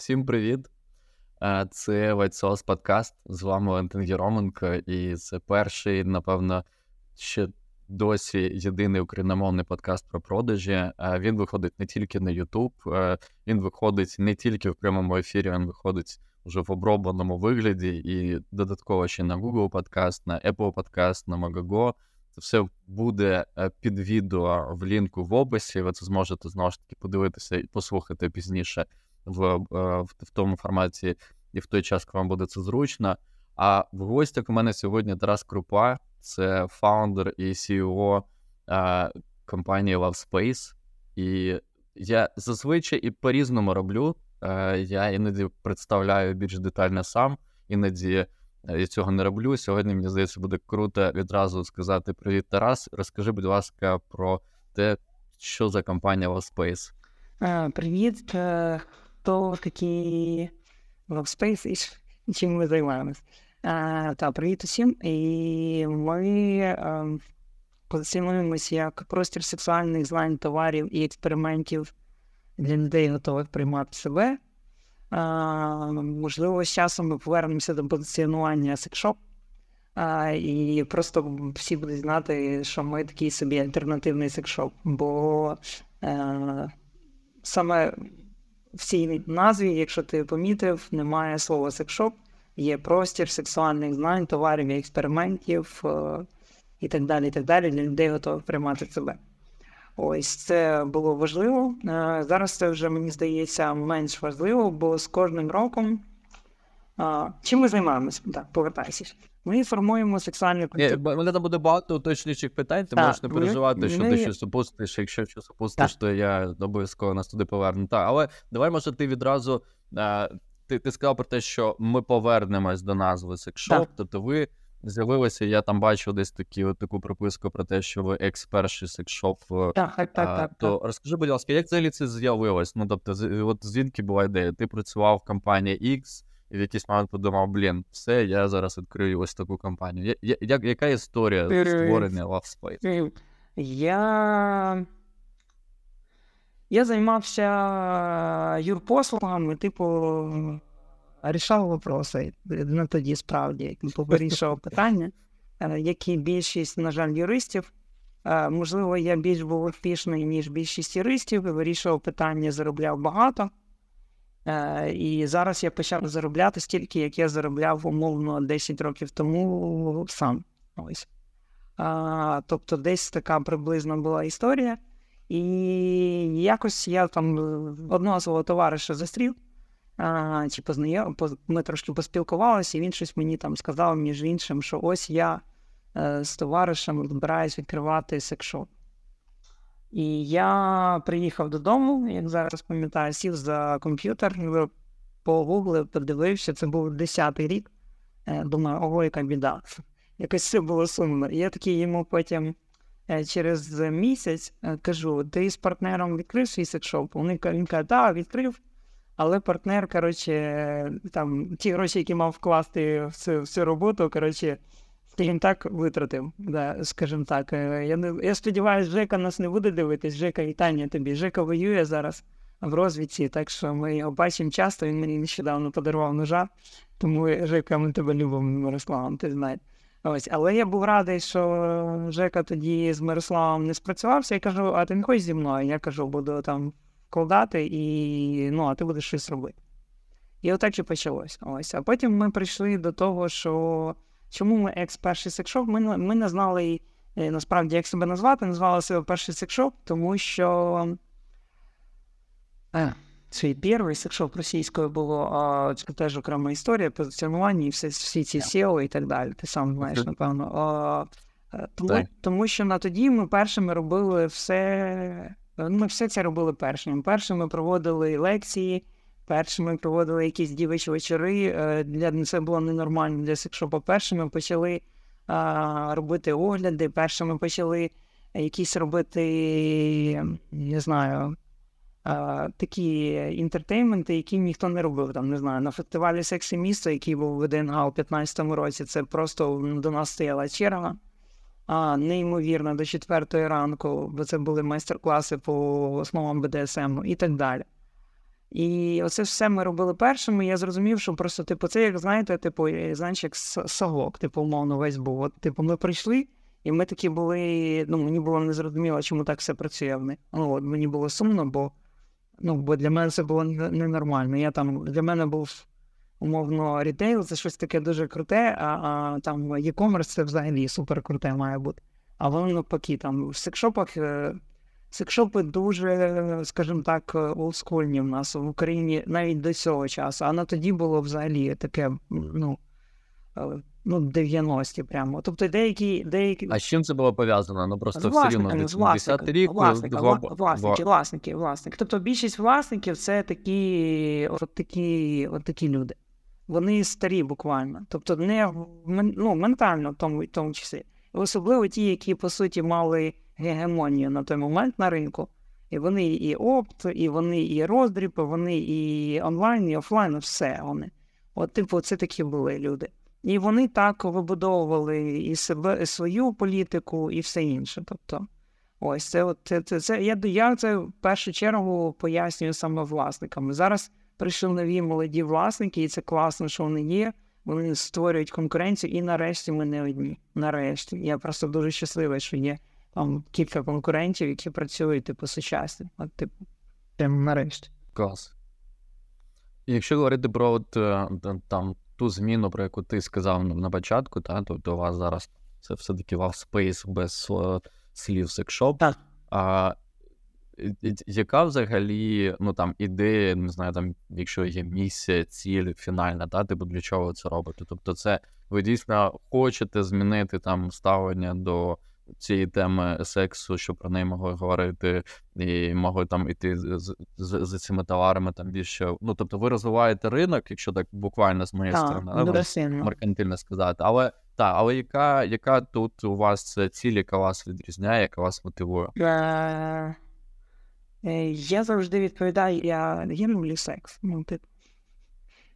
Всім привіт! Це White подкаст. З вами Валентин Єроменко, і це перший, напевно, ще досі єдиний україномовний подкаст про продажі. Він виходить не тільки на YouTube, він виходить не тільки в прямому ефірі, він виходить вже в обробленому вигляді, і додатково ще на Google Подкаст, на Apple Подкаст, на Magago. Це все буде е, під відео в лінку в описі. Ви це зможете знову ж таки подивитися і послухати пізніше в, е, в, в тому форматі, і в той час, коли вам буде це зручно. А в гостях у мене сьогодні Тарас Крупа, це фаундер і CEO е, компанії LoveSpace. І я зазвичай і по-різному роблю. А, я іноді представляю більш детально сам, іноді. Я цього не роблю. Сьогодні, мені здається, буде круто відразу сказати привіт, Тарас. Розкажи, будь ласка, про те, що за компанія Love Привіт, хто такі Love і чим ми займаємось. Та, привіт усім. І ми позиціонуємося як простір сексуальних знань, товарів і експериментів для людей, готових приймати себе. А, Можливо, з часом ми повернемося до позиціонування секшоп, а, і просто всі будуть знати, що ми такий собі альтернативний секшоп. Бо а, е, саме в цій назві, якщо ти помітив, немає слова секшоп, є простір сексуальних знань, товарів і експериментів е, і так далі, і так далі, для людей готових приймати себе. Ось це було важливо. Е, зараз це вже мені здається менш важливо, бо з кожним роком. Чим ми займаємося? Так, повертайся. Ми формуємо сексуальну культуру. Мене там буде багато уточніших питань, ти так, можеш не переживати, ми, що ми... ти щось опустиш. Якщо щось опустиш, то я обов'язково нас туди поверну. Так, але давай, може, ти відразу. Ти ти сказав про те, що ми повернемось до назви секшоп, тобто ви з'явилося, я там бачу десь такі, от таку прописку про те, що ви екс перший секшоп. Е, так, так, так. так то так. розкажи, будь ласка, як взагалі це з'явилось? Ну, тобто, от звідки була ідея? Ти працював в компанії X, і в якийсь момент подумав, блін, все, я зараз відкрию ось таку компанію. Я, я, яка історія створення LoveSpace? Я. Я займався юрпослугами, типу, рішав вопроси. Ну тоді справді вирішував питання, які більшість, на жаль, юристів. Можливо, я більш був успішний, ніж більшість юристів, вирішував питання, заробляв багато. Е, і зараз я почав заробляти стільки, як я заробляв умовно 10 років тому сам. Ось. Тобто, десь така приблизно була історія. І якось я там одного свого товариша застрів а, чи познайом, ми трошки поспілкувалися, і він щось мені там сказав, між іншим, що ось я е, з товаришем збираюсь відкривати секшоп. І я приїхав додому, як зараз пам'ятаю, сів за комп'ютер, погуглив, подивився, це був 10-й рік. Е, думаю, ого, яка біда. Якось все було сумно. І я такий йому потім е, через місяць е, кажу: ти з партнером відкрив свій секшоп? Він каже, так, відкрив. Але партнер, коротше, там ті гроші, які мав вкласти в цю, в цю роботу, коротше, скажімо так, витратив. Да, скажімо так. Е, я не, я сподіваюся, Жека нас не буде дивитись. Жека, вітання тобі. Жека воює зараз в розвідці, так що ми його бачимо часто. Він мені нещодавно подарував ножа, тому Жека, ми тебе любимо, Мирославом, ти знаєш. Ось, але я був радий, що Жека тоді з Мирославом не спрацювався. Я кажу, а ти не хочеш зі мною? Я кажу, буду там вкладати, і ну, а ти будеш щось робити. І отак і почалось. Ось. А потім ми прийшли до того, що чому ми екс перший секшоп? Ми ми не знали е, насправді, як себе назвати, назвали себе перший секшоп, тому що е, свій перший секшоп російською було а, це теж окрема історія, позиціонування і всі, всі ці SEO і так далі. Ти сам знаєш, напевно. А, е, тому, тому що на тоді ми першими робили все ми все це робили першими. Першими проводили лекції, першими проводили якісь дівичі вечори. Е, для це було ненормально для секшопа. Першими почали а, робити огляди, першими почали якісь робити, не знаю. Uh, такі інтертейменти, які ніхто не робив. Там не знаю, на фестивалі Сексі місто, який був в ДНГ у 15-му році, це просто до нас стояла черга а, неймовірно до четвертої ранку, бо це були майстер-класи по основам БДСМ і так далі. І оце все ми робили першими. Я зрозумів, що просто, типу, це як знаєте, типу, знаєш, як совок, типу, умовно, весь був. От, типу, ми прийшли, і ми такі були. Ну, мені було незрозуміло, чому так все працює. Ну, от мені було сумно, бо ну, бо для мене це було ненормально. Я там для мене був умовно рітейл, це щось таке дуже круте, а, а там e-commerce це взагалі супер круте має бути. А воно навпаки, там в секшопах. Е, секшопи дуже, скажімо так, олдскульні в нас в Україні навіть до цього часу. А на тоді було взагалі таке, ну, е, ну 90-ті прямо. Тобто деякі. деякі... А з чим це було пов'язано? Ну просто все рівно 80 рік. Власники, два... власники, власники, власники. Тобто більшість власників це такі, от такі, от такі люди. Вони старі буквально. Тобто, не ну, ментально в тому, в тому числі. Особливо ті, які, по суті, мали гегемонію на той момент на ринку. І вони і опт, і вони і роздріб, і вони і онлайн, і офлайн, все вони. От, типу, це такі були люди. І вони так вибудовували і себе, і свою політику, і все інше. Тобто, ось це от це, це, це я я це в першу чергу пояснюю саме власникам. Зараз прийшли нові молоді власники, і це класно, що вони є. Вони створюють конкуренцію, і нарешті ми не одні. Нарешті. Я просто дуже щасливий, що є там кілька конкурентів, які працюють типу сучасно. От, типу, прямо нарешті. Клас. Якщо говорити про от, е, там ту зміну, про яку ти сказав на початку, та, тобто у вас зараз це все-таки space без uh, слів секшоп. Так. А, яка взагалі ну там ідея, не знаю, там, якщо є місія, ціль фінальна, та типу для чого це робити? Тобто, це ви дійсно хочете змінити там ставлення до цієї теми сексу, що про неї могли говорити, і могли там іти з, з, з цими товарами там більше. Ну тобто, ви розвиваєте ринок, якщо так буквально з моєї сторони, маркантильно сказати. Але так, але яка яка тут у вас ціль, яка вас відрізняє, яка вас мотивує? Е, е, я завжди відповідаю, я люблю секс. Ну, типу.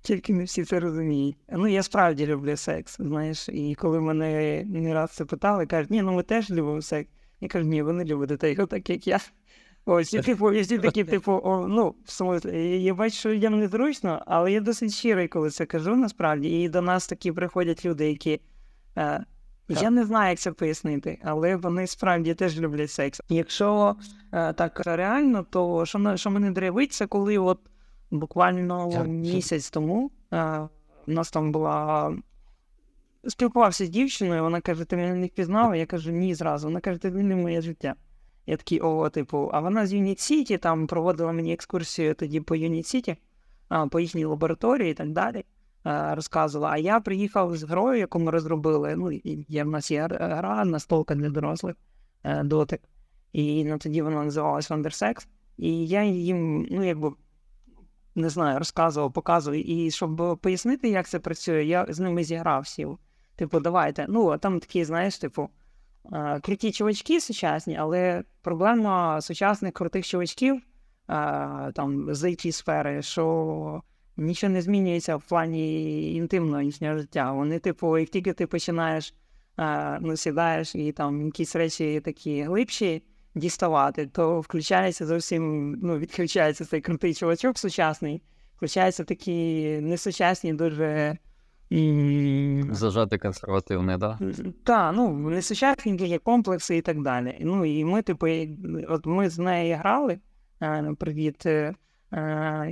Тільки не всі це розуміють. Ну, я справді люблю секс, знаєш, і коли мене не раз це питали, кажуть, ні, ну ми теж любимо секс. Я кажу, ні, ви не любите його так, як я. Ось, і типу, і всі такі, типу, о, ну, в смислі, я бачу, що людям незручно, але я досить щирий, коли це кажу, насправді. І до нас такі приходять люди, які. Е, я не знаю, як це пояснити, але вони справді теж люблять секс. Якщо е, так реально, то що що мене драйвить, це коли от Буквально місяць тому е, у нас там була. Спілкувався з дівчиною, вона каже, ти мене не впізнала? Я кажу, ні, зразу. Вона каже, ти не моє життя. Я такий, о, типу, а вона з Юніт Сіті там проводила мені екскурсію тоді по Юніт Сіті, по їхній лабораторії і так далі. А, розказувала. А я приїхав з грою, яку ми розробили. Ну, є в нас є гра, настолка для дорослих е, дотик. І ну, тоді вона називалась Wondersex. І я їм, ну, якби не знаю, розказував, показував. І щоб пояснити, як це працює, я з ними зіграв сів. Типу, давайте. Ну, а там такі, знаєш, типу, круті чувачки сучасні, але проблема сучасних крутих чувачків там з it сфери, що нічого не змінюється в плані інтимного їхнього життя. Вони, типу, як тільки ти починаєш ну, сідаєш і там якісь речі такі глибші діставати, то включається зовсім, ну, відключається цей крутий чувачок сучасний, включаються такі несучасні, дуже. Зажати консервативне, так? Так, ну, несучасні є комплекси і так далі. Ну, і ми, типу, от ми з нею грали, привіт,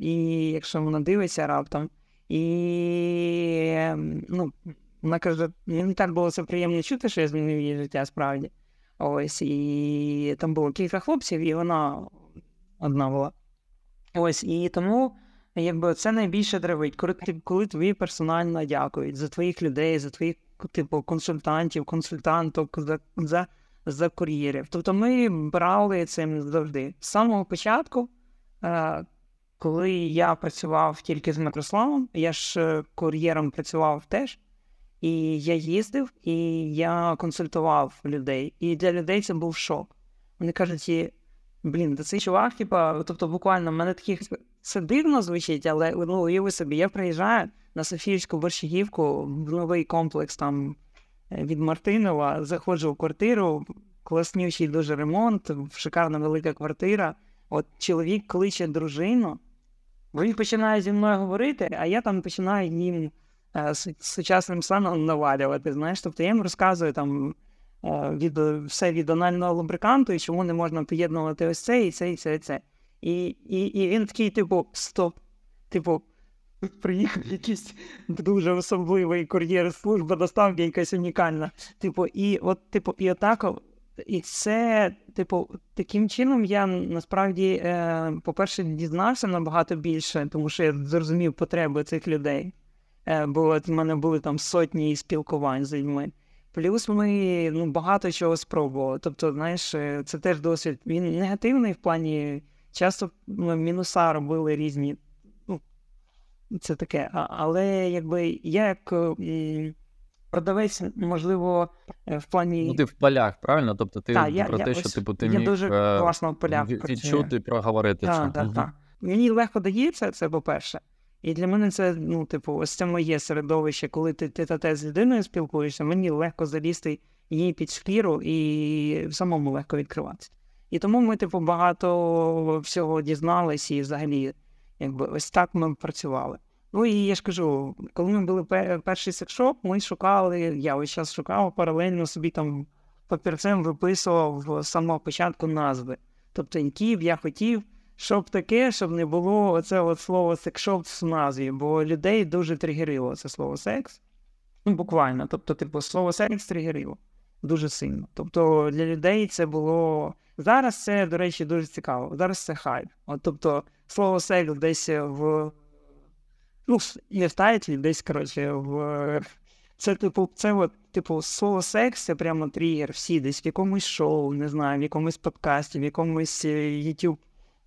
і якщо вона дивиться раптом, і ну, вона каже, мені так було це приємно чути, що я змінив її життя справді. Ось, і там було кілька хлопців, і вона одна була. Ось, і тому якби це найбільше драйвить, коли, коли тобі персонально дякують за твоїх людей, за твоїх типу, консультантів, консультанток, за за, за кур'єрів. Тобто ми брали цим завжди. З самого початку, е, коли я працював тільки з Микрославом, я ж е, кур'єром працював теж. І я їздив, і я консультував людей. І для людей це був шок. Вони кажуть, блін, да цей чувак, типа, тобто, буквально в мене таких це дивно звучить, але ну, уяви собі, я приїжджаю на Софіївську борщагівку в новий комплекс там е, від Мартинова, заходжу в квартиру, класнючий дуже ремонт, шикарна велика квартира. От чоловік кличе дружину він починає зі мною говорити, а я там починаю їм е, сучасним сленгом навалювати. Знаєш, тобто я їм розказую там е, від, все від анального лубриканту і чому не можна поєднувати ось це, і це, і це, і це. І, і, і він такий, типу, стоп. Типу, приїхав якийсь дуже особливий кур'єр, служба доставки, якась унікальна. Типу, і от, типу, і отак. І це, типу, таким чином я насправді, е, по-перше, дізнався набагато більше, тому що я зрозумів потреби цих людей. Е, бо в мене були там сотні спілкувань з людьми. Плюс ми ну, багато чого спробували. Тобто, знаєш, е, це теж досвід. Він негативний в плані. Часто мінуса робили різні. Ну, це таке. А, але якби я як м, продавець, можливо, е, в плані. Ну, ти в полях, правильно? Тобто ти Та, я- про я те, що ось- типу, ти я міг дуже е, класно в полях відчути проговорити. Так, так, так. Мені легко дається це, по-перше. І для мене це, ну, типу, ось це моє середовище, коли ти ти та те з людиною спілкуєшся, мені легко залізти їй під шкіру і самому легко відкриватися. І тому ми, типу, багато всього дізнались і взагалі, якби ось так ми працювали. Ну і я ж кажу, коли ми були пе- перший секшоп, ми шукали, я ось час шукав паралельно собі там папірцем виписував з самого початку назви. Тобто, які б я хотів, щоб таке, щоб не було оце от слово секшоп в назві, бо людей дуже тригерило це слово секс. Ну, буквально. Тобто, типу, слово секс тригерило дуже сильно. Тобто для людей це було. Зараз це, до речі, дуже цікаво. Зараз це хайп. От, тобто, слово секс десь в. Ну, не в тайтлі, десь, коротше, в. Це, типу, це от, типу, слово секс це прямо тригер. Всі десь в якомусь шоу, не знаю, в якомусь подкасті, в якомусь е, YouTube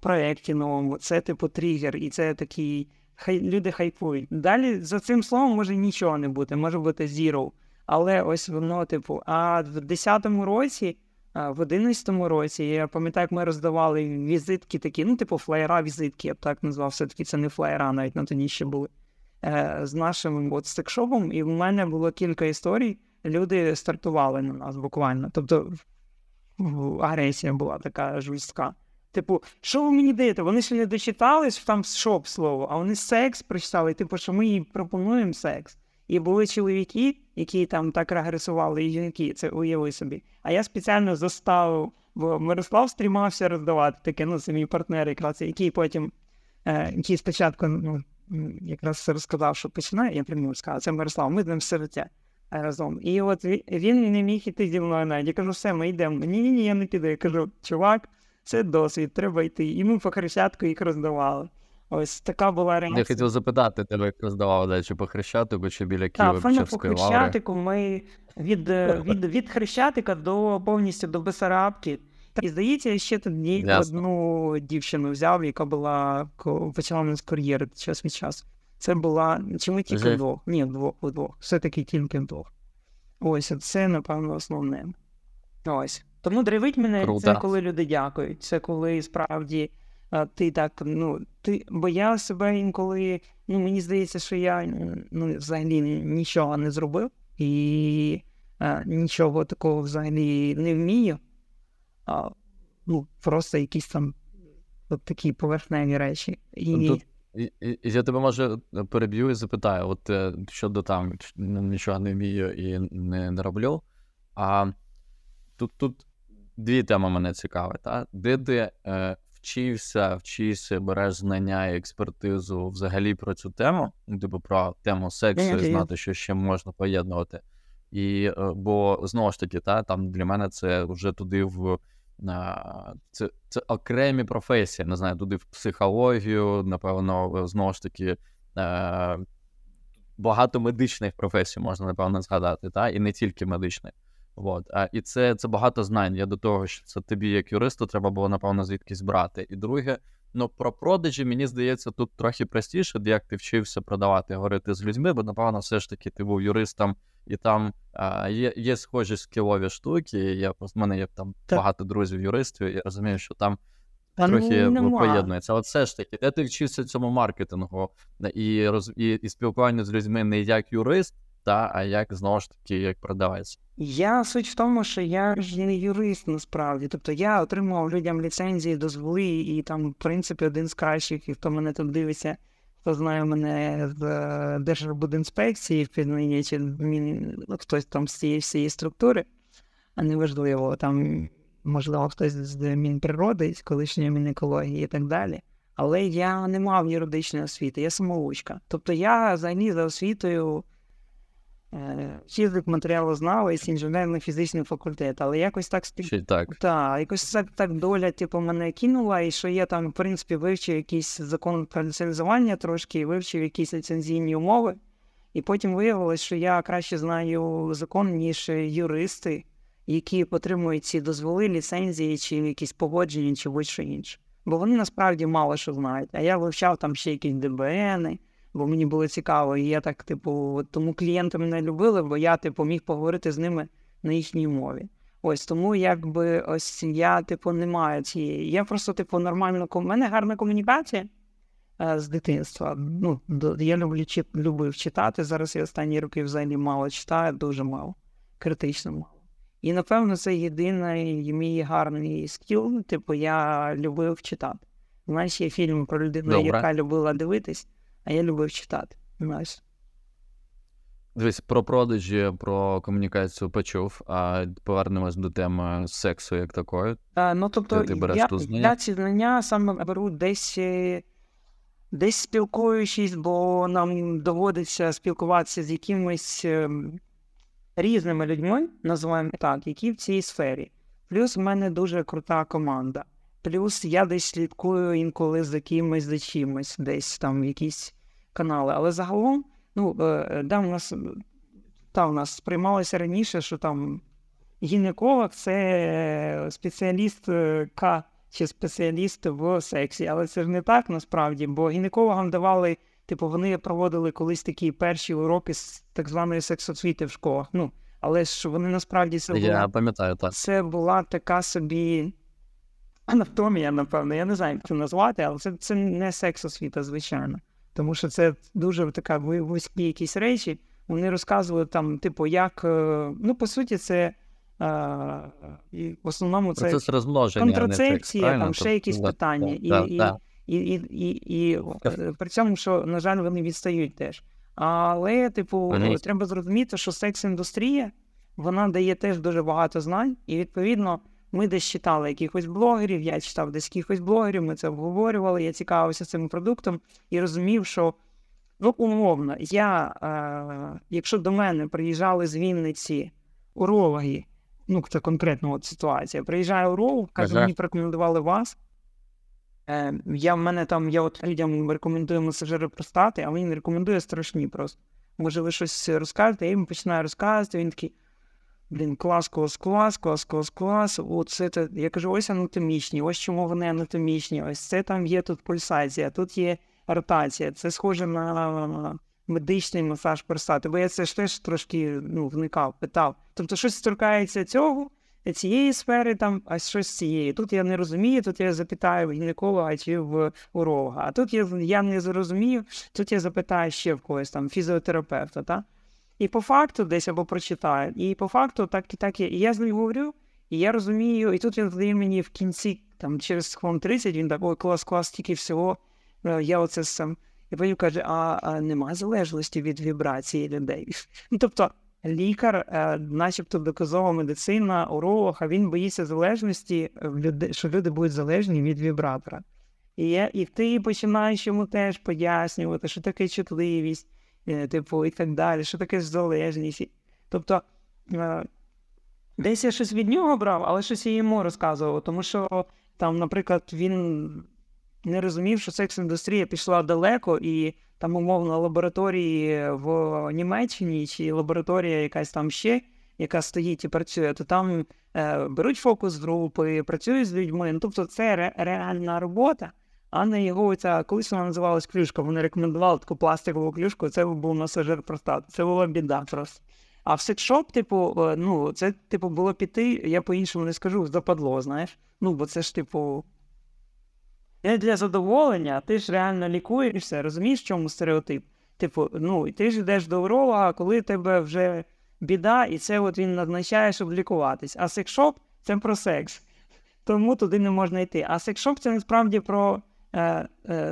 проєкті новому. Це, типу, тригер, і це такий. Хай люди хайпують. Далі за цим словом може нічого не бути, може бути zero. Але ось воно, типу, а в 10-му році, в 11-му році, я пам'ятаю, як ми роздавали візитки такі, ну, типу, флеєра візитки, я б так назвав. Все-таки це не флеєра, навіть на тоді ще були. Е, з нашим от секшопом, і в мене було кілька історій. Люди стартували на нас буквально. Тобто агресія була така жорстка. Типу, що ви мені даєте? Вони ще не дочитали, що там шоп слово, а вони секс прочитали, типу, що ми їй пропонуємо секс. І були чоловіки, які там так регресували, і жінки, це уяви собі. А я спеціально заставив, бо Мирослав стрімався роздавати таке, ну, це мій партнер, якраз, який потім, е, який спочатку ну, м, якраз розказав, що починає, я прямо сказав, це Мирослав, ми з ним сироття разом. І от він, не міг іти зі мною навіть. Я кажу, все, ми йдемо. Ні, ні, ні, я не піду. Я кажу, чувак, це досвід, треба йти. І ми по хрещатку їх роздавали. Ось така була Я хотів запитати тебе, як роздавав, да, чи по Хрещатику, чи біля Так, саме по Хрещатику ми від, е, від, від Хрещатика до повністю до Бесарабки. І здається, я ще тоді Ясно. одну дівчину взяв, яка була почала нас кар'єри час від часу. Це була чи ми тільки Вже- вдвох? Ні, вдвох, вдвох. Все-таки тільки вдвох. Ось, це, напевно, основне. Ось. Тому драйвить мене це коли люди дякують. Це коли справді а, ти так, ну, ти, бо я себе інколи, ну, мені здається, що я ну, взагалі нічого не зробив і а, нічого такого взагалі не вмію. А, ну, просто якісь там от такі поверхневі речі. І... Тут і, і я тебе може переб'ю і запитаю, от е, щодо там ну, нічого не вмію і не, не роблю. А тут, тут дві теми мене цікавить. Та? Де ти е, вчився, вчишся, береш знання і експертизу взагалі про цю тему, ну, типу про тему сексу, і знати, що ще можна поєднувати. І, е, бо знову ж таки, та, там для мене це вже туди в. Це, це окремі професії, не знаю, туди в психологію, напевно, знову ж таки, е, багато медичних професій можна, напевно, згадати, та? і не тільки медичних. От. А, і це, це багато знань. Я до того, що це тобі, як юристу, треба було, напевно, звідкись брати. І друге, ну, про продажі, мені здається, тут трохи простіше, як ти вчився продавати, говорити з людьми, бо, напевно, все ж таки ти був юристом, і там а, є, є схожі скілові штуки. Я в мене є там Так. багато друзів юристів, і я розумію, що там Та ну, трохи нема. поєднується. Але все ж таки, де ти вчився цьому маркетингу і, роз, і, і спілкуванню з людьми не як юрист, та а як знову ж таки як продавець? Я суть в тому, що я ж не юрист насправді. Тобто я отримував людям ліцензії, дозволи, і там, в принципі, один з кращих, і хто мене тут дивиться, хто знає мене з е, Держбудінспекції Піднині, чи ну, хтось там з цієї всієї структури, а неважливо, там, можливо, хтось з Мінприроди, з колишньої Мінекології і так далі. Але я не мав юридичної освіти, я самоучка. Тобто я взагалі за освітою фізик матеріалознавець, інженерно-фізичний факультет, але якось так Ще й так. Так, якось так, так доля, типу, мене кинула, і що я там, в принципі, вивчив якийсь закон про ліцензування трошки, вивчив якісь ліцензійні умови, і потім виявилось, що я краще знаю закон, ніж юристи, які отримують ці дозволи, ліцензії, чи якісь погодження, чи будь-що інше. Бо вони насправді мало що знають. А я вивчав там ще якісь ДБНи, бо мені було цікаво. І я так, типу, тому клієнти мене любили, бо я, типу, міг поговорити з ними на їхній мові. Ось тому, якби ось я, типу, не маю цієї. Я просто, типу, нормально У мене гарна комунікація е, з дитинства. Ну, до... Я люблю любив читати. Зараз я останні роки взагалі мало читаю, дуже мало, критично мало. І, напевно, це єдиний мій гарний скіл. Типу, я любив читати. Знаєш, є фільм про людину, Добре. яка любила дивитись а я любив читати. Знаєш. Дивись, про продажі, про комунікацію почув, а повернемось до теми сексу як такої. А, ну, тобто, ти береш я, знання? я ці знання саме беру десь е, десь спілкуючись, бо нам доводиться спілкуватися з якимись ем, різними людьми, називаємо так, які в цій сфері. Плюс в мене дуже крута команда. Плюс я десь слідкую інколи за кимось, за чимось, десь там якісь канали. Але загалом, ну, е, да, у нас та, у нас сприймалося раніше, що там гінеколог це спеціаліст е, К чи спеціаліст в сексі. Але це ж не так насправді, бо гінекологам давали, типу, вони проводили колись такі перші уроки з так званої сексосвіти в школах. Ну, але ж вони насправді це була, Я пам'ятаю так. Це була така собі. Анатомія, напевно, я не знаю, як це назвати, але це це не секс освіта, звичайно. Тому що це дуже така вузькі якісь речі. Вони розказували там, типу, як. Е, ну, по суті, це а, і в основному це Процес розмноження, контрацепція, там ще тобто, якісь питання. І, і, і, і, і, і при цьому, що, на жаль, вони відстають теж. Але, типу, треба зрозуміти, що секс-індустрія вона дає теж дуже багато знань, і відповідно. Ми десь читали якихось блогерів, я читав десь якихось блогерів, ми це обговорювали, я цікавився цим продуктом і розумів, що ну, умовно, я, е, якщо до мене приїжджали з Вінниці урологи, ну це конкретно от ситуація, приїжджає уролог, каже, ага. мені порекомендували вас. Е, Я в мене там, я от людям рекомендую масажири простати, а він рекомендує страшні просто. Може, ви щось розкажете, я йому починаю розказувати, він такий. Блін, клас, клас, клас, клас, клас, клас. Оце це, я кажу, ось анатомічні, ось чому вони анатомічні, ось це там є тут пульсація, тут є ротація, це схоже на медичний масаж простати. Бо я це ж теж трошки ну, вникав, питав. Тобто щось торкається цього, цієї сфери, там, а щось цієї. Тут я не розумію, тут я запитаю в гінеколога чи в уролога. А тут я я не зрозумію, тут я запитаю ще в когось там фізіотерапевта. так? І по факту десь або прочитаю. І по факту так і так є. І я з ним говорю, і я розумію, і тут він задає мені в кінці, там через хвилин 30, він так, ой, клас, клас, тільки всього. Е, я оце сам. І потім каже, а, а нема залежності від вібрації людей. Ну, Тобто лікар, е, начебто доказова медицина, уролог, а він боїться залежності, що люди будуть залежні від вібратора. І я, і ти починаєш йому теж пояснювати, що таке чутливість. Е, типу, і так далі, що таке залежність. Тобто е, десь я щось від нього брав, але щось я йому розказував, тому що там, наприклад, він не розумів, що секс-індустрія пішла далеко, і там, умовно, лабораторії в Німеччині чи лабораторія якась там ще. Яка стоїть і працює, то там е, беруть фокус групи, працюють з людьми. Ну, Тобто це ре- реальна робота, а не його ця колись вона називалась клюшка. Вони рекомендували таку пластикову клюшку, це був масажир простат. Це була біда просто. А в секшоп, типу, е, ну, це, типу, було піти, я по-іншому не скажу, западло, знаєш. Ну, бо це ж, типу, не для задоволення, ти ж реально лікуєшся, розумієш, в чому стереотип? Типу, ну, ти ж йдеш до уролога, коли тебе вже біда, і це от він назначає, щоб лікуватись. А секшоп це про секс. Тому туди не можна йти. А секшоп це насправді про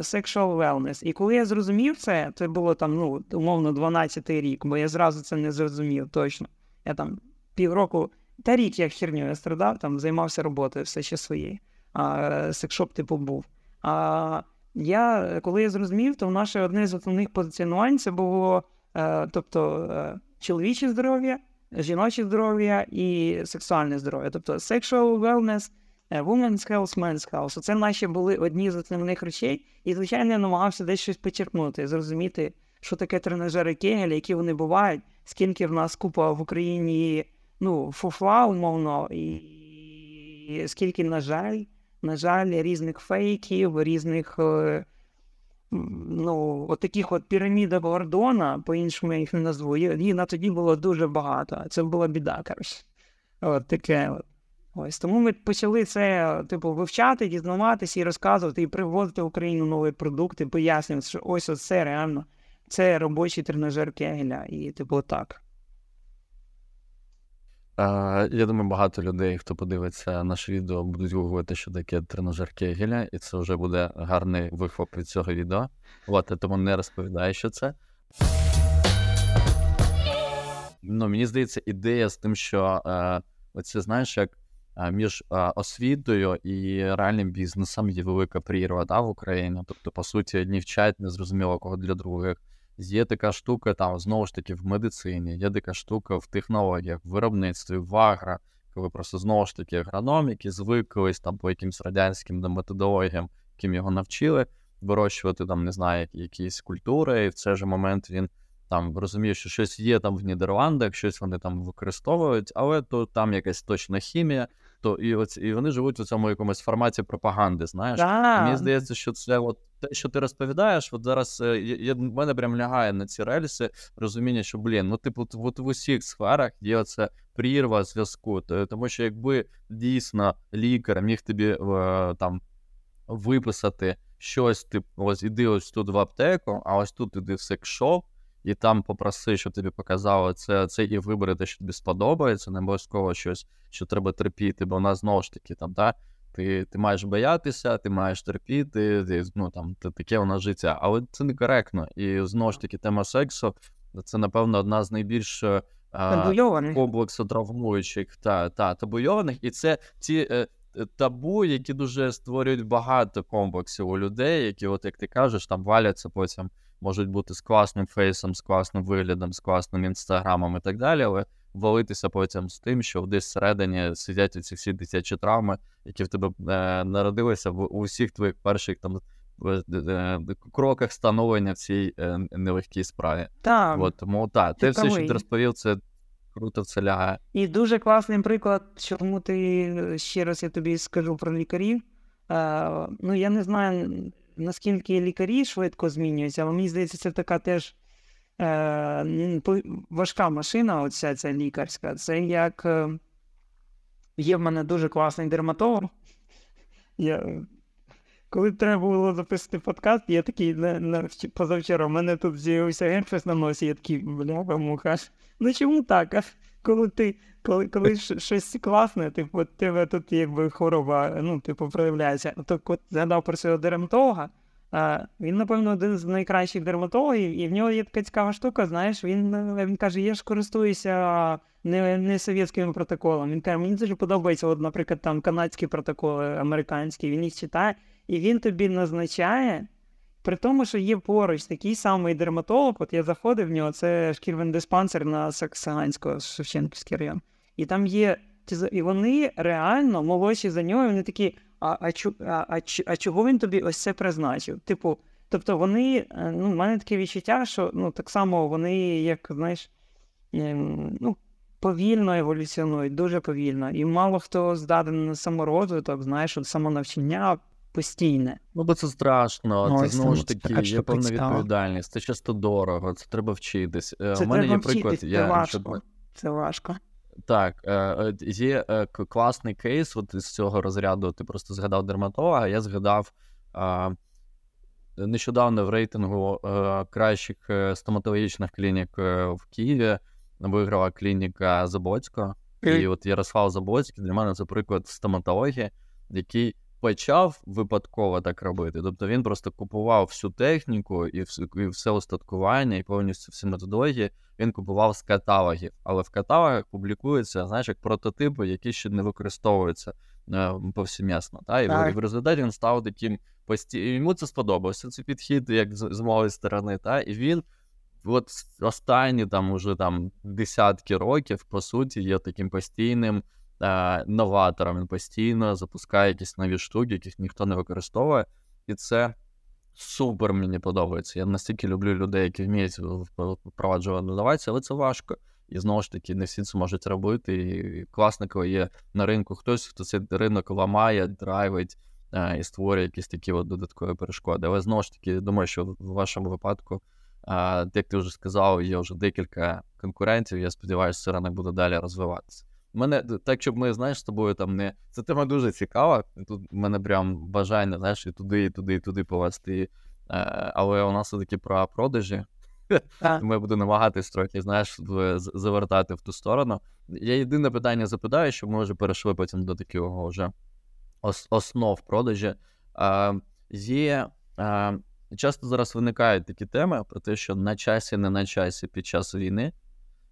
sexual wellness. І коли я зрозумів це, це було там, ну, умовно, 12-й рік, бо я зразу це не зрозумів точно. Я там півроку, та рік як херню я страдав, там займався роботою все ще своєю. Секшоп, типу, був. А я, коли я зрозумів, то наше одне з основних позиціонувань це було е, тобто, е, чоловіче здоров'я, жіноче здоров'я і сексуальне здоров'я. Тобто sexual wellness, е, women's health, men's health. Це наші були одні з основних речей. І, звичайно, я намагався десь щось почерпнути, зрозуміти, що таке тренажери Кегеля, які вони бувають, скільки в нас купа в Україні ну, фуфла, умовно, і скільки, на жаль, на жаль, різних фейків, різних е, ну, от таких от пірамідок Гордона, по-іншому я їх не назву, їх на тоді було дуже багато. Це була біда, коротше. От таке от. Ось тому ми почали це, типу, вивчати, дізнаватися і розказувати, і привозити в Україну нові продукти, пояснювати, що ось це реально це робочий тренажер Кегеля, і типу так. Я думаю, багато людей, хто подивиться наше відео, будуть гуглити, що таке тренажер Кегеля, і це вже буде гарний вихоп від цього відео. От, тому не розповідаю, що це. Ну, мені здається, ідея з тим, що е, оце, знаєш, як між освітою і реальним бізнесом є велика прірва да, в Україні. Тобто, по суті, одні вчать незрозуміло кого для других. Є така штука, там знову ж таки в медицині, є така штука в технологіях, в виробництві, в агро, коли просто знову ж таки агроном, які звикли там по якимсь радянським да, методологіям, яким його навчили, вирощувати там, не знаю, якісь культури, і в цей же момент він там розуміє, що щось є там в Нідерландах, щось вони там використовують, але то там якась точна хімія, то і оць, і вони живуть у цьому якомусь форматі пропаганди. Знаєш, Да. мені здається, що це от те, що ти розповідаєш, от зараз е, я, я, в мене прям лягає на ці рельси розуміння, що блін, ну типу, от, от в усіх сферах є оце прірва зв'язку. Тому що якби дійсно лікар міг тобі е, там виписати щось, типу, ось іди ось тут в аптеку, а ось тут іди в секшоп, і там попроси, щоб тобі показали це, це і вибери те, що тобі сподобається, не обов'язково щось, що треба терпіти, бо в нас знову ж таки там, да, ти, ти маєш боятися, ти маєш терпіти, ти, ну там ти, таке у нас життя. Але це некоректно. І знову ж таки, тема сексу це, напевно, одна з найбільш е, комплексу травмуючих та, та табуйованих. І це ті е, е, табу, які дуже створюють багато комплексів у людей, які, от як ти кажеш, там валяться потім, можуть бути з класним фейсом, з класним виглядом, з класним інстаграмом і так далі, але валитися потім з тим, що десь всередині сидять ці всі дитячі травми, які в тебе е, народилися в у всіх твоїх перших там е, е, кроках становлення в цій е, нелегкій справі. Так. От, тому так, ти все, що ти розповів, це круто в це лягає. І дуже класний приклад, чому ти ще раз я тобі скажу про лікарів. Е, ну, я не знаю, наскільки лікарі швидко змінюються, але мені здається, це така теж е, важка машина, оця ця лікарська. Це як е, є в мене дуже класний дерматолог. Я, коли треба було записати подкаст, я такий на, на, позавчора, в мене тут з'явився герпес на носі, я такий, бляха, муха. Ну чому так? Коли ти, коли, коли щось класне, типу, тебе тут якби хвороба, ну, типу, проявляється. То от згадав про свого дерматолога. А, він, напевно, один з найкращих дерматологів, і в нього є така цікава штука, знаєш, він, він каже, я ж користуюся не, не совєтським протоколом. Він каже, мені дуже подобається, от, наприклад, там канадські протоколи, американські, він їх читає, і він тобі назначає, при тому, що є поруч такий самий дерматолог, от я заходив в нього, це шкірвен диспансер на Саксаганського, Шевченківський район. І там є, і вони реально молодші за нього, і вони такі, а, а, а, а, а чого він тобі ось це призначив? Типу, тобто вони, е, ну, в мене таке відчуття, що ну, так само вони, як, знаєш, ем, ну, повільно еволюціонують, дуже повільно. І мало хто здатен на саморозвиток, знаєш, от самонавчання постійне. Ну, бо це страшно, Ну, це знову ж таки є певна відповідальність, це часто дорого, це треба вчитись. Е, Це У мене треба є приклад, вчитись, це важко. Це важко. Так, е, е, є класний кейс, от із цього розряду ти просто згадав дерматолога, я згадав. Нещодавно в рейтингу кращих стоматологічних клінік в Києві виграла клініка Забоцького. І от Ярослав Забоцький для мене це приклад стоматології, який почав випадково так робити. Тобто він просто купував всю техніку і все, устаткування, і повністю всі методології він купував з каталогів. Але в каталогах публікуються, знаєш, як прототипи, які ще не використовуються е, повсімісно. Та? І, Так. в, результаті він став таким постійним. Йому це сподобався, цей підхід, як з, з моєї сторони. Та? І він. От останні там уже там десятки років, по суті, є таким постійним е, новатором. Він постійно запускає якісь нові штуки, яких ніхто не використовує. І це супер мені подобається. Я настільки люблю людей, які вміють впроваджувати інновації, але це важко. І знову ж таки, не всі це можуть робити. І класно, коли є на ринку хтось, хто цей ринок ламає, драйвить е, і створює якісь такі от додаткові перешкоди. Але знову ж таки, думаю, що в вашому випадку, е, як ти вже сказав, є вже декілька конкурентів. Я сподіваюся, що ринок буде далі розвиватися. Мене так, щоб ми, знаєш, з тобою там не. Ця тема дуже цікава. Тут в мене прям бажання, знаєш, і туди, і туди, і туди повести. Е, але у нас все-таки про продажі. Тому я буду намагатись трохи, знаєш, завертати в ту сторону. Я єдине питання запитаю, щоб ми вже перейшли потім до такого вже основ продажі. Е, є е, часто зараз виникають такі теми про те, що на часі, не на часі під час війни.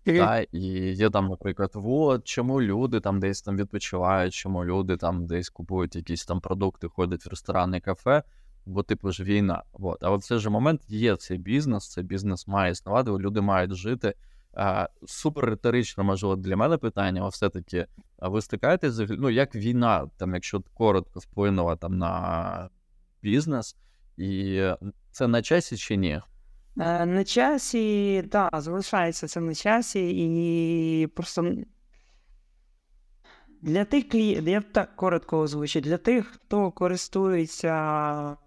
Та, і є там, наприклад, от чому люди там десь там відпочивають, чому люди там десь купують якісь там продукти, ходять в ресторани, кафе, бо типу ж війна. От. Але в цей же момент є цей бізнес, цей бізнес має існувати, люди мають жити. А, супер риторично, можливо, для мене питання, але все-таки а ви стикаєтесь з ну, як війна, там, якщо коротко вплинула там на бізнес, і це на часі чи ні? Е, На часі, так, залишається це на часі, і просто для тих клієнтів, я так коротко озвучу, для тих, хто користується,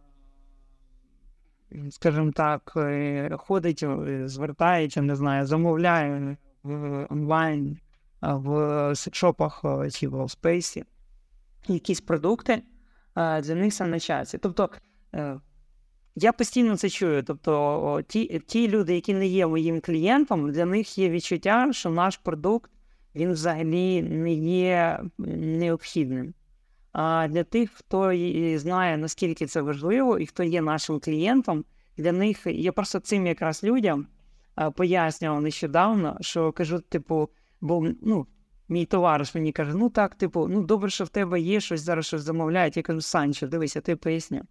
скажімо так, е, ходить, звертається, не знаю, замовляє в онлайн, в секшопах е, чи в спейсі якісь продукти, для них це на часі. Тобто, я постійно це чую. Тобто, ті, ті люди, які не є моїм клієнтом, для них є відчуття, що наш продукт він взагалі не є необхідним. А для тих, хто знає, наскільки це важливо, і хто є нашим клієнтом, для них я просто цим якраз людям пояснював нещодавно, що кажу, типу, бо ну, мій товариш мені каже: ну так, типу, ну добре, що в тебе є щось зараз щось замовляють. Я кажу, Санчо, дивися, ти поясню.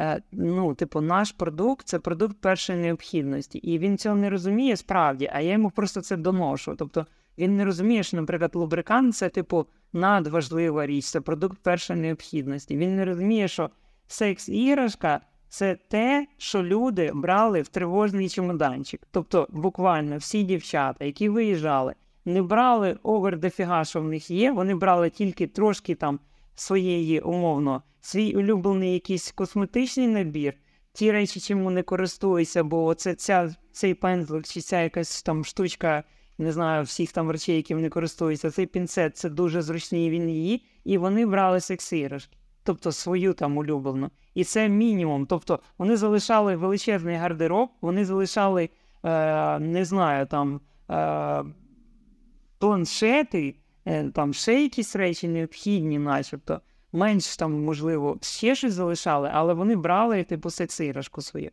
Е, ну, типу, наш продукт це продукт першої необхідності. І він цього не розуміє справді, а я йому просто це доношу. Тобто він не розуміє, що, наприклад, лубрикант це, типу, надважлива річ, це продукт першої необхідності. Він не розуміє, що секс-іграшка це те, що люди брали в тривожний чемоданчик. Тобто, буквально всі дівчата, які виїжджали, не брали овер дофіга, що в них є, вони брали тільки трошки там своєї умовно, свій улюблений якийсь косметичний набір, ті речі, чим вони користуються, бо це ця, цей пензлик чи ця якась там штучка, не знаю, всіх там речей, які вони користуються, цей пінцет це дуже зручний, він її, і вони брали секс-іграшки. Тобто свою там улюблену. І це мінімум. Тобто вони залишали величезний гардероб, вони залишали, е, не знаю, там е, планшети, там ще якісь речі необхідні, начебто. Менш там, можливо, ще щось залишали, але вони брали, типу, секс-іграшку свою.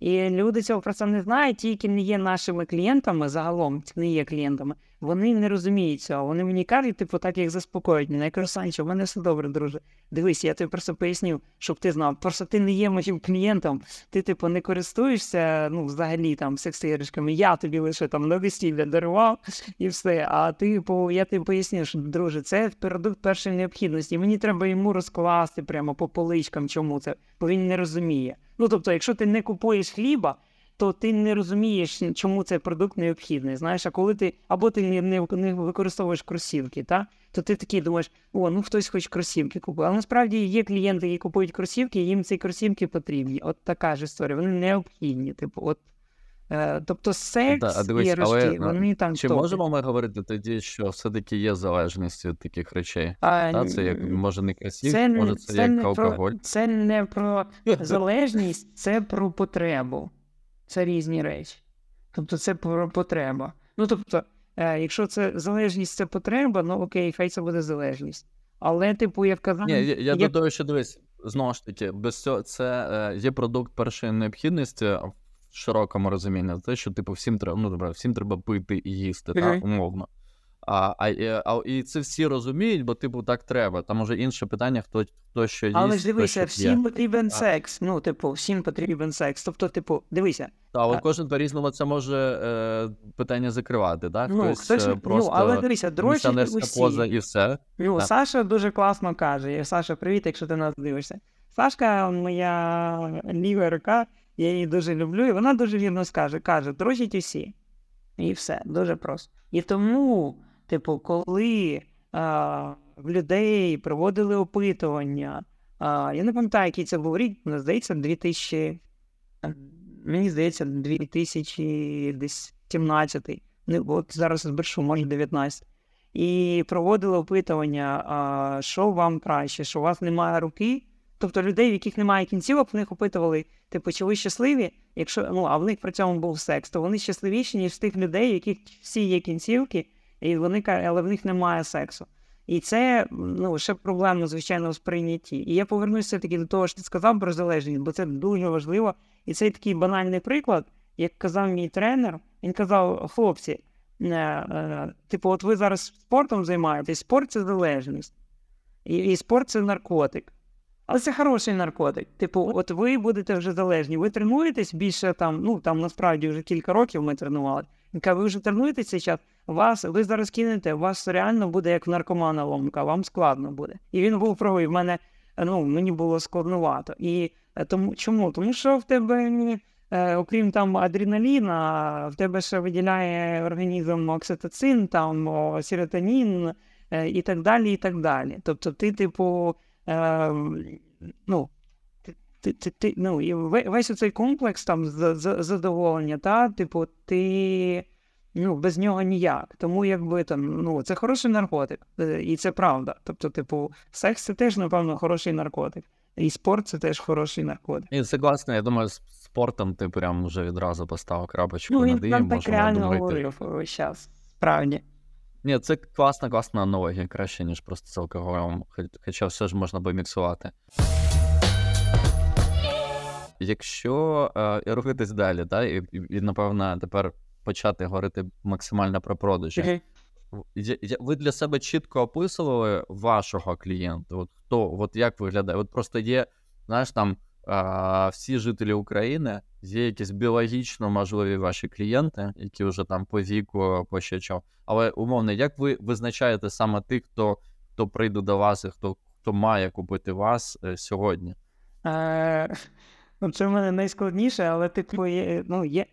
І люди цього про це не знають, ті, які не є нашими клієнтами, загалом не є клієнтами, вони не розуміють цього. Вони мені кажуть, типу, так як заспокоюють мене. Я Санчо, в мене все добре, друже. Дивись, я тобі просто поясню, щоб ти знав. Просто ти не є моїм клієнтом, ти, типу, не користуєшся ну, взагалі там секс-іграшками. Я тобі лише там на весілля дарував і все. А ти, типу, я тобі поясню, що друже, це продукт першої необхідності. Мені треба йому розкласти прямо по поличкам, чому це, бо він не розуміє. Ну тобто, якщо ти не купуєш хліба, то ти не розумієш, чому цей продукт необхідний. Знаєш, а коли ти або ти не, не, не використовуєш кросівки, та, то ти такий думаєш, о, ну хтось хоче кросівки купує. Але насправді є клієнти, які купують кросівки, і їм ці кросівки потрібні. От така ж історія. Вони необхідні. Типу, от Е, тобто секс Да, дивись, і рожки, е, вони там Чи топі. можемо ми говорити тоді, що все-таки є залежність від таких речей? А, Та, це як може не красів, це, може це, це, як не алкоголь. про, це не про залежність, це про потребу. Це різні речі. Тобто це про потреба. Ну тобто, е, якщо це залежність, це потреба, ну окей, хай це буде залежність. Але, типу, я казав, Ні, я, я додаю, що дивись, знову ж таки, без цього це е, є продукт першої необхідності в широкому розумінні. Те, що типу всім треба, ну добре, всім треба пити і їсти, так, умовно. А, а, і- а, і це всі розуміють, бо типу так треба. Там уже інше питання, хто, хто що їсть, Але ж дивися, всім потрібен А. секс. Ну, типу, всім потрібен секс. Тобто, типу, дивися, Та, але А- кожен по-різному це може е, питання закривати, так? ну, Хтось, хтось, е, ну, але дивися, місіонерська усі. поза і все. Ну, Так. Саша дуже класно каже. І, Саша, привіт, якщо ти нас дивишся. Сашка, моя ліва рука, я її дуже люблю, і вона дуже вірно скаже, каже, дрочать усі. І все, дуже просто. І тому, типу, коли а, в людей проводили опитування, а, я не пам'ятаю, який це був рік, мені здається, 2000, е, мені здається, 2017. Ну, от зараз збершу, може, 19. І проводили опитування, а, що вам краще, що у вас немає руки. Тобто людей, в яких немає кінцівок, в них опитували, типу, чи ви щасливі, якщо ну, а в них при цьому був секс, то вони щасливіші, ніж тих людей, в яких всі є кінцівки, і вони але в них немає сексу. І це ну, ще проблемно, звичайно, в сприйнятті. І я повернуся таки до того, що ти сказав про залежність, бо це дуже важливо. І цей такий банальний приклад, як казав мій тренер, він казав: хлопці, е, е, типу, от ви зараз спортом займаєтесь, спорт це залежність, і, і спорт це наркотик. Але це хороший наркотик. Типу, от ви будете вже залежні. Ви тренуєтесь більше там, ну там насправді вже кілька років ми тренували. Ви вже тренуєтесь цей час, вас, ви зараз кинете, у вас реально буде як наркомана ломка, вам складно буде. І він був правий. В мене ну, мені було складновато. І е, тому чому? Тому що в тебе, е, окрім там адреналіна, в тебе ще виділяє організм окситоцин, там серотонін е, і так далі. і так далі. Тобто, ти, типу, ну, ти, ти, ти, ну, і весь цей комплекс там задоволення, та, типу, ти ну, без нього ніяк. Тому якби там, ну, це хороший наркотик, е, і це правда. Тобто, типу, секс це теж, напевно, хороший наркотик. І спорт це теж хороший наркотик. І це класно, я думаю, з спортом ти прям вже відразу поставив крапочку Ну, над «і», так реально говорив весь час. Справді. Ні, це класна, класна аналогія, краще, ніж просто з алкоголем, хоча все ж можна поміксувати. Якщо е, рухатись далі, да, і, і, і, напевно, тепер почати говорити максимально про продажі. Я- Ви для себе чітко описували вашого клієнта? От хто, от як виглядає? От просто є, знаєш, там а, всі жителі України, є якісь біологічно можливі ваші клієнти, які вже там по віку, по ще чому. Але умовно, як ви визначаєте саме тих, хто, хто прийде до вас і хто, хто має купити вас е, сьогодні? Е, ну, це в мене найскладніше, але типу, ну, є.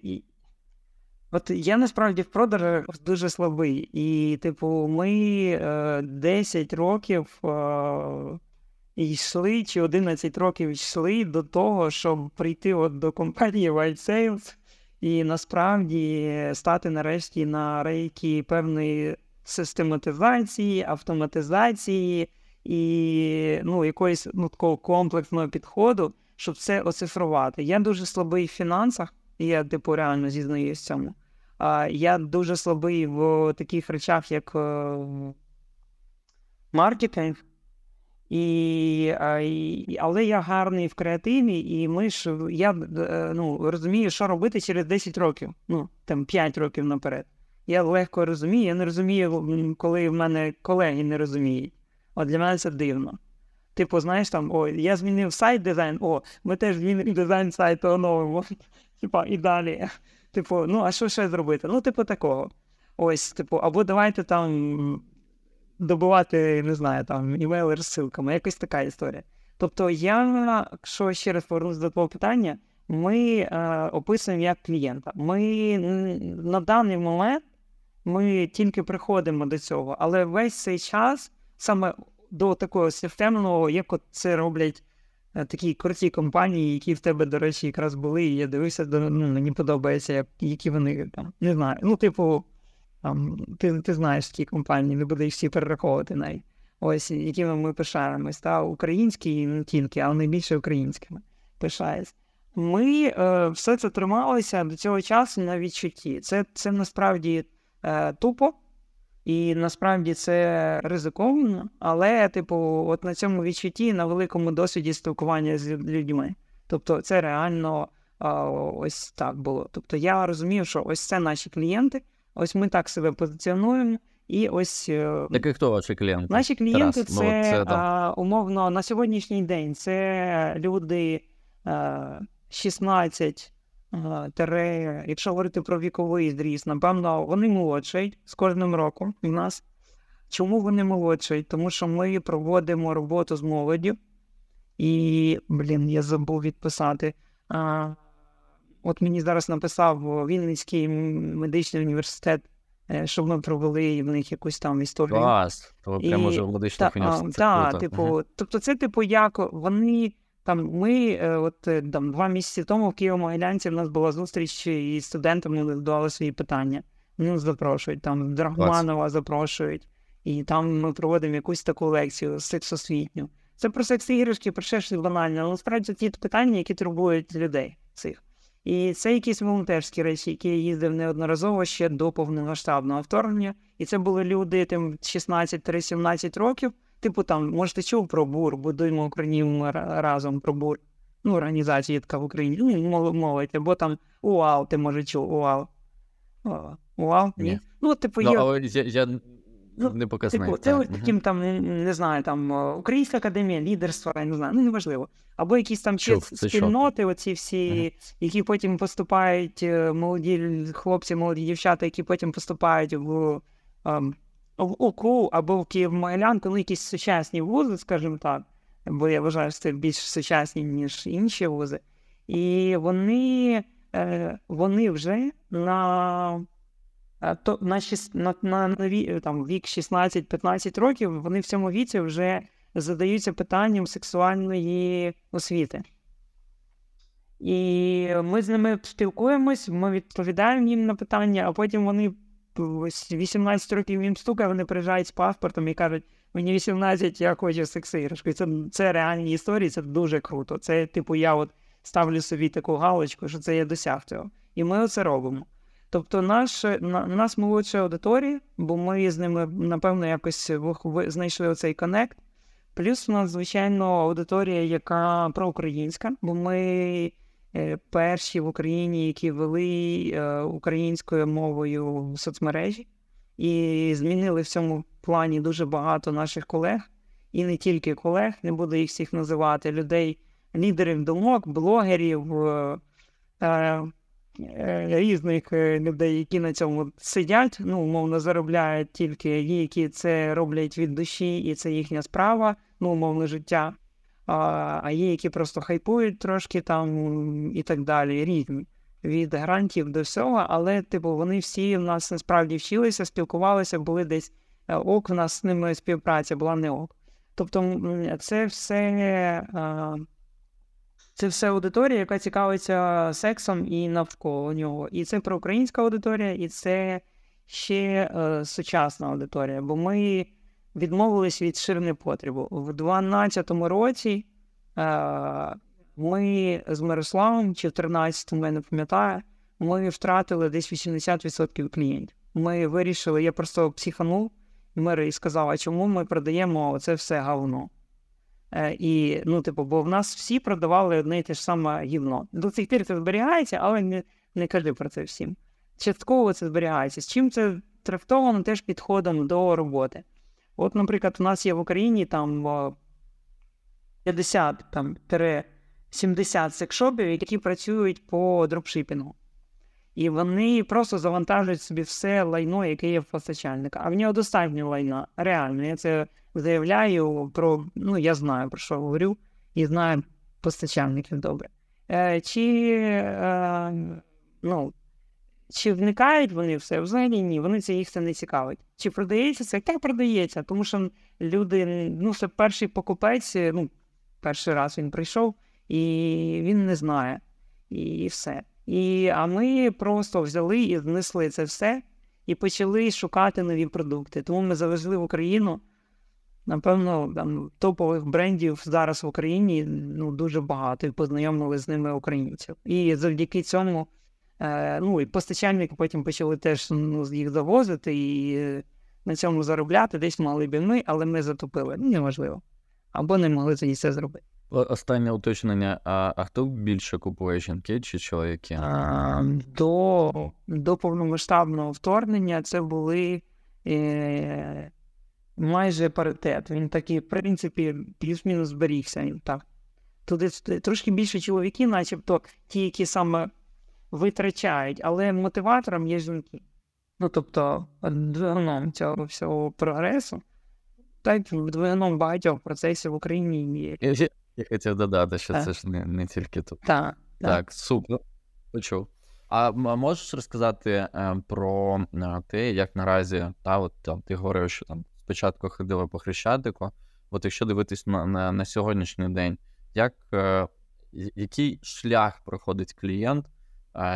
От я насправді в продажах дуже слабий. І, типу, ми е, 10 років е, йшли, чи 11 років йшли до того, щоб прийти от до компанії White Sales і насправді стати нарешті на рейки певної систематизації, автоматизації і ну, якоїсь ну, такого комплексного підходу, щоб це оцифрувати. Я дуже слабий в фінансах, я типу реально зізнаюсь цьому. А, я дуже слабий в таких речах, як е, маркетинг. І, і, але я гарний в креативі, і ми ж я е, ну, розумію, що робити через 10 років, ну там 5 років наперед. Я легко розумію, я не розумію, коли в мене колеги не розуміють. От для мене це дивно. Типу, знаєш, там, о, я змінив сайт дизайн, о, ми теж змінили дизайн сайту оновимо. Типа, і далі. Типу, ну, а що ще зробити? Ну, типу, такого. Ось, типу, або давайте там добувати, не знаю, там імейли з ссылками, якась така історія. Тобто, я, якщо ще раз повернуся до твого питання, ми е, описуємо як клієнта. Ми на даний момент ми тільки приходимо до цього, але весь цей час саме до такого системного, як от це роблять такі круті компанії, які в тебе, до речі, якраз були, і я дивився, ну, мені подобається, як, які вони там, не знаю. Ну, типу, там, ти ти знаєш ті компанії, не будеш всі перераховувати навіть. Ось, якими ми пишаємось, та українські і не тільки, але найбільше українськими пишаюсь. Ми е, все це трималося до цього часу на відчутті. Це це насправді е, тупо, і насправді це ризиковано, але, типу, от на цьому відчутті, на великому досвіді спілкування з людьми. Тобто, це реально е, ось так було. Тобто, я розумів, що ось це наші клієнти, ось ми так себе позиціонуємо. І ось е, Так і хто ваші клієнти? Наші клієнти Тарас, це, ну, це а, умовно на сьогоднішній день це люди а, 16 тере, якщо говорити про віковий зріст, напевно, вони молодшають з кожним роком у нас. Чому вони молодшають? Тому що ми проводимо роботу з молоддю. І, блін, я забув відписати. А, От мені зараз написав Вінницький медичний університет, е, щоб ми провели в них якусь там історію. Клас, то прямо вже в медичних університетах. Так, типу, тобто, це типу, як вони там ми е, от е, там два місяці тому в Києво-Могилянці в нас була зустріч і студентами задавали свої питання. Ну, запрошують, там Драгманова запрошують, і там ми проводимо якусь таку лекцію сексосвітню. Це про секс іграшки, про ще щось банальне, але насправді ті питання, які турбують людей цих. І це якісь волонтерські речі, які я їздив неодноразово ще до повномасштабного вторгнення. І це були люди тим 16-17 років. Типу там, може, ти чув про бур, будуємо Україну разом про бур. Ну, організація така в Україні. Ну, мовить, або там УАУ, ти може чув, УАУ. УАУ? Ні. Ну, типу, ну, є... але я, я ну, не показник. Типу, це ось таким там, не знаю, там Українська академія лідерства, я не знаю, ну неважливо. Або якісь там чув, спільноти, оці всі, uh-huh. які потім поступають, е, молоді хлопці, молоді дівчата, які потім поступають в. В УКУ або в Київ-Могилянку, ну якісь сучасні вузи, скажімо так, бо я вважаю, що це більш сучасні, ніж інші вузи. І вони е, вони вже на е, то, на, на, на, на там, вік 16-15 років вони в цьому віці вже задаються питанням сексуальної освіти. І ми з ними спілкуємось, ми відповідаємо їм на питання, а потім вони 18 років їм стукає, вони приїжджають з паспортом і кажуть, мені 18, я хочу секс-іграшку. Це це реальні історії, це дуже круто. Це, типу, я от ставлю собі таку галочку, що це я досяг цього. І ми це робимо. Тобто, наш, на, нас молодша аудиторія, бо ми з ними, напевно, якось знайшли оцей connect. Плюс у нас, звичайно, аудиторія, яка проукраїнська, бо ми перші в Україні, які вели е, українською мовою соцмережі, і змінили в цьому плані дуже багато наших колег, і не тільки колег, не буду їх всіх називати, людей, лідерів думок, блогерів. Е, різних людей, які на цьому сидять, ну, умовно, заробляють тільки які це роблять від душі, і це їхня справа, ну, умовно, життя а є, які просто хайпують трошки там і так далі, різні. Від грантів до всього, але, типу, вони всі в нас насправді вчилися, спілкувалися, були десь е, ок, в нас з ними співпраця була не ок. Тобто, це все це все аудиторія, яка цікавиться сексом і навколо нього. І це проукраїнська аудиторія, і це ще е, сучасна аудиторія. Бо ми відмовились від ширини потребу. В 2012 році е, ми з Мирославом, чи в 13-му, я не пам'ятаю, ми втратили десь 80% клієнтів. Ми вирішили, я просто психанув і сказав, а чому ми продаємо це все говно. Е, і, ну, типу, бо в нас всі продавали одне і те ж саме гівно. До цих пір це зберігається, але не не кажи про це всім. Частково це зберігається. З чим це трактовано теж підходом до роботи. От, наприклад, у нас є в Україні там 50 там, 70 секшопів, які працюють по дропшипінгу. І вони просто завантажують собі все лайно, яке є в постачальника. А в нього достатньо лайна. Реально, я це заявляю про. Ну, я знаю, про що говорю, і знаю постачальників добре. Е, Чи е, ну, чи вникають вони все? Взагалі ні, вони це їх це не цікавить. Чи продається це? Так продається, тому що люди, ну, це перший покупець, ну, перший раз він прийшов, і він не знає. І все. І, А ми просто взяли і знесли це все і почали шукати нові продукти. Тому ми завезли в Україну. Напевно, там топових брендів зараз в Україні ну, дуже багато і познайомили з ними українців. І завдяки цьому е, ну, і постачальники потім почали теж ну, їх завозити і на цьому заробляти. Десь мали б ми, але ми затопили. Ну, неможливо. Або не могли тоді це зробити. Останнє уточнення: а а хто більше купує жінки чи чоловіки? А, До до повномасштабного вторгнення це були е, майже паритет. Він такий, в принципі, плюс-мінус зберігся. Так. Туди трошки більше чоловіків, начебто ті, які саме витрачають, але мотиватором є жінки. Ну, тобто, двигуном цього всього прогресу, так двигуном багатьох процесів в Україні є. Я хотів додати, що так. це ж не не тільки тут. Так, так, так супер. Почув. А можеш розказати е, про е, те, як наразі та, от, там, ти говорив, що там спочатку ходили по Хрещатику. От якщо дивитись на на, на сьогоднішній день, як, е, який шлях проходить клієнт е,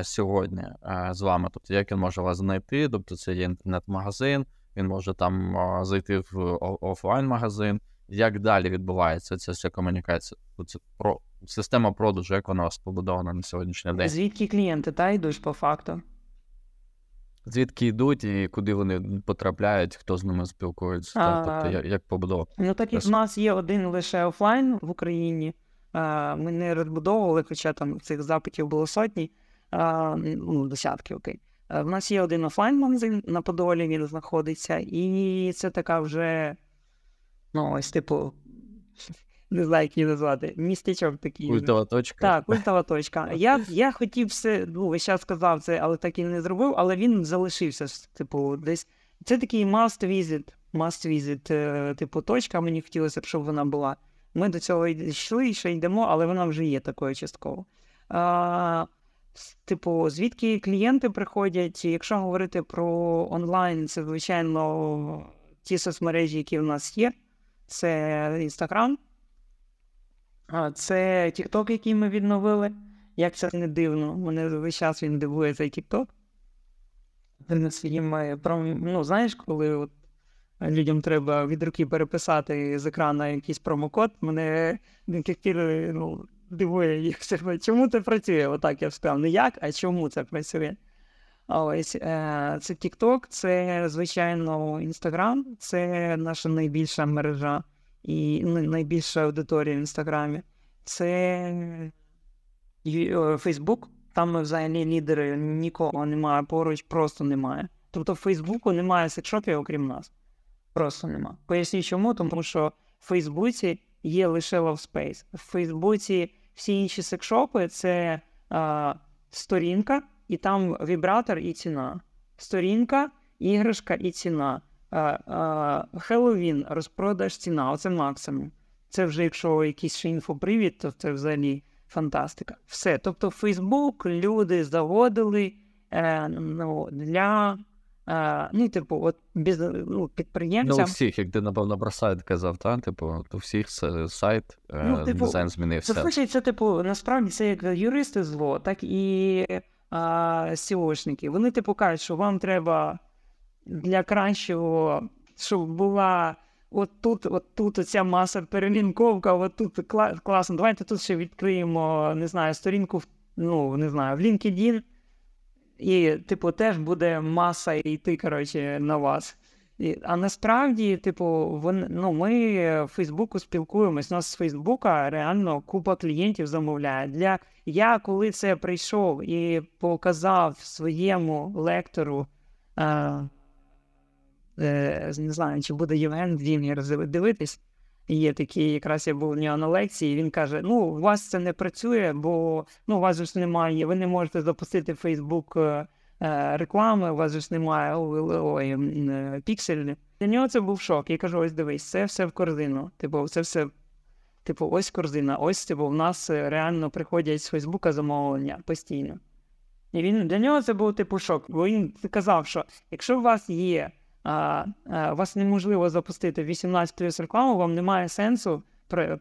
сьогодні е, з вами? Тобто, як він може вас знайти? Тобто, це є інтернет-магазин, він може там зайти в офлайн-магазин як далі відбувається ця вся комунікація? Це про система продажу, як вона у вас побудована на сьогоднішній день? Звідки клієнти та йдуть по факту? Звідки йдуть і куди вони потрапляють, хто з ними спілкується? А, тобто, як, як побудова? Ну так як в нас є один лише офлайн в Україні. Ми не розбудовували, хоча там цих запитів було сотні, ну, десятки окей. В нас є один офлайн-магазин на Подолі, він знаходиться, і це така вже Ну, ось, типу, не знаю, як її назвати. Містечок такий. Культова точка. Так, культова точка. Я я хотів все, ну, весь час сказав це, але так і не зробив, але він залишився. Типу, десь. Це такий must visit, must visit, е, типу, точка. Мені хотілося б, щоб вона була. Ми до цього йшли ще йдемо, але вона вже є такою частково. А, Типу, звідки клієнти приходять, якщо говорити про онлайн, це, звичайно, ті соцмережі, які в нас є це Інстаграм, це TikTok, який ми відновили. Як це не дивно, мене весь час він дивує цей TikTok. Ну, знаєш, коли от людям треба від руки переписати з екрану якийсь промокод, мене ну, дивує їх. Чому це працює? Отак я б сказав. Не як, а чому це працює? Ось е, це TikTok, це, звичайно, Instagram, це наша найбільша мережа і найбільша аудиторія в інстаграмі. Це Facebook, там ми взагалі лідери нікого немає, поруч просто немає. Тобто в Фейсбуку немає секшопів, окрім нас. Просто нема. Поясню чому, тому що в Фейсбуці є лише LoveSpace. В Фейсбуці всі інші секшопи це а, сторінка і там вібратор і ціна. Сторінка, іграшка і ціна. Хеллоуін, розпродаж ціна, оце максимум. Це вже якщо якийсь ще інфопривід, то це взагалі фантастика. Все. Тобто, Фейсбук люди заводили е, ну, для. Uh, ну, типу, от без ну, підприємцям. Ну, у всіх, як ти, напевно, про сайт казав, та? типу, у всіх сайт, ну, типу, дизайн змінився. Це, це, типу, насправді це як юристи зло, так і SEOшники. Вони типу кажуть, що вам треба для кращого, щоб була от тут, от тут оця маса перелінковка, от тут класно. Давайте тут ще відкриємо, не знаю, сторінку ну, не знаю, в LinkedIn. І, типу, теж буде маса йти, коротше, на вас. І, А насправді, типу, вон, ну, ми в Фейсбуку спілкуємось. У нас з Фейсбука реально купа клієнтів замовляє. Для Я коли це прийшов і показав своєму лектору, е, е, не знаю, чи буде Євген Вім'єр дивитись. Є такий, якраз я був у нього на лекції, він каже: Ну, у вас це не працює, бо ну, у вас ж немає, ви не можете запустити Фейсбук. Е, реклами, у вас ж немає ой, е, пікселі. Для нього це був шок. Я кажу: ось дивись, це все в корзину. Типу, це все, типу, ось корзина. Ось типу, в нас реально приходять з Фейсбука замовлення постійно. І він для нього це був типу шок. Бо він казав, що якщо у вас є, вас неможливо запустити 18 плюс рекламу, вам немає сенсу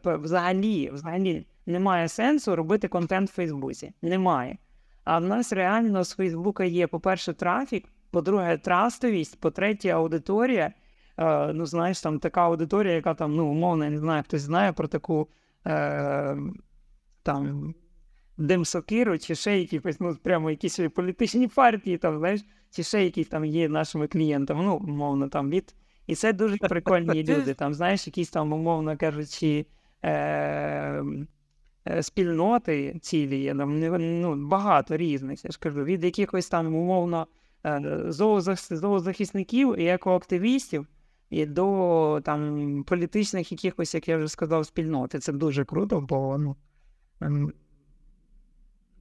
взагалі, взагалі немає сенсу робити контент в Фейсбуці. Немає. А в нас реально з Фейсбука є, по-перше, трафік, по-друге, трастовість, по-третє, аудиторія. Е, ну, знаєш, там така аудиторія, яка там, ну, умовно, я не знаю, хтось знає про таку е, там Демсокиру, чи ще якісь, ну, прямо якісь політичні партії, там, знаєш, чи ще якісь там є нашими клієнтами, ну, умовно, там від. І це дуже прикольні люди. Там, знаєш, якісь там, умовно кажучи, е, е, спільноти цілі є, там, ну, багато різних, я ж кажу, від якихось там, умовно, е, зоозах- зоозахисників і екоактивістів, і до там політичних якихось, як я вже сказав, спільноти. Це дуже круто, бо ну.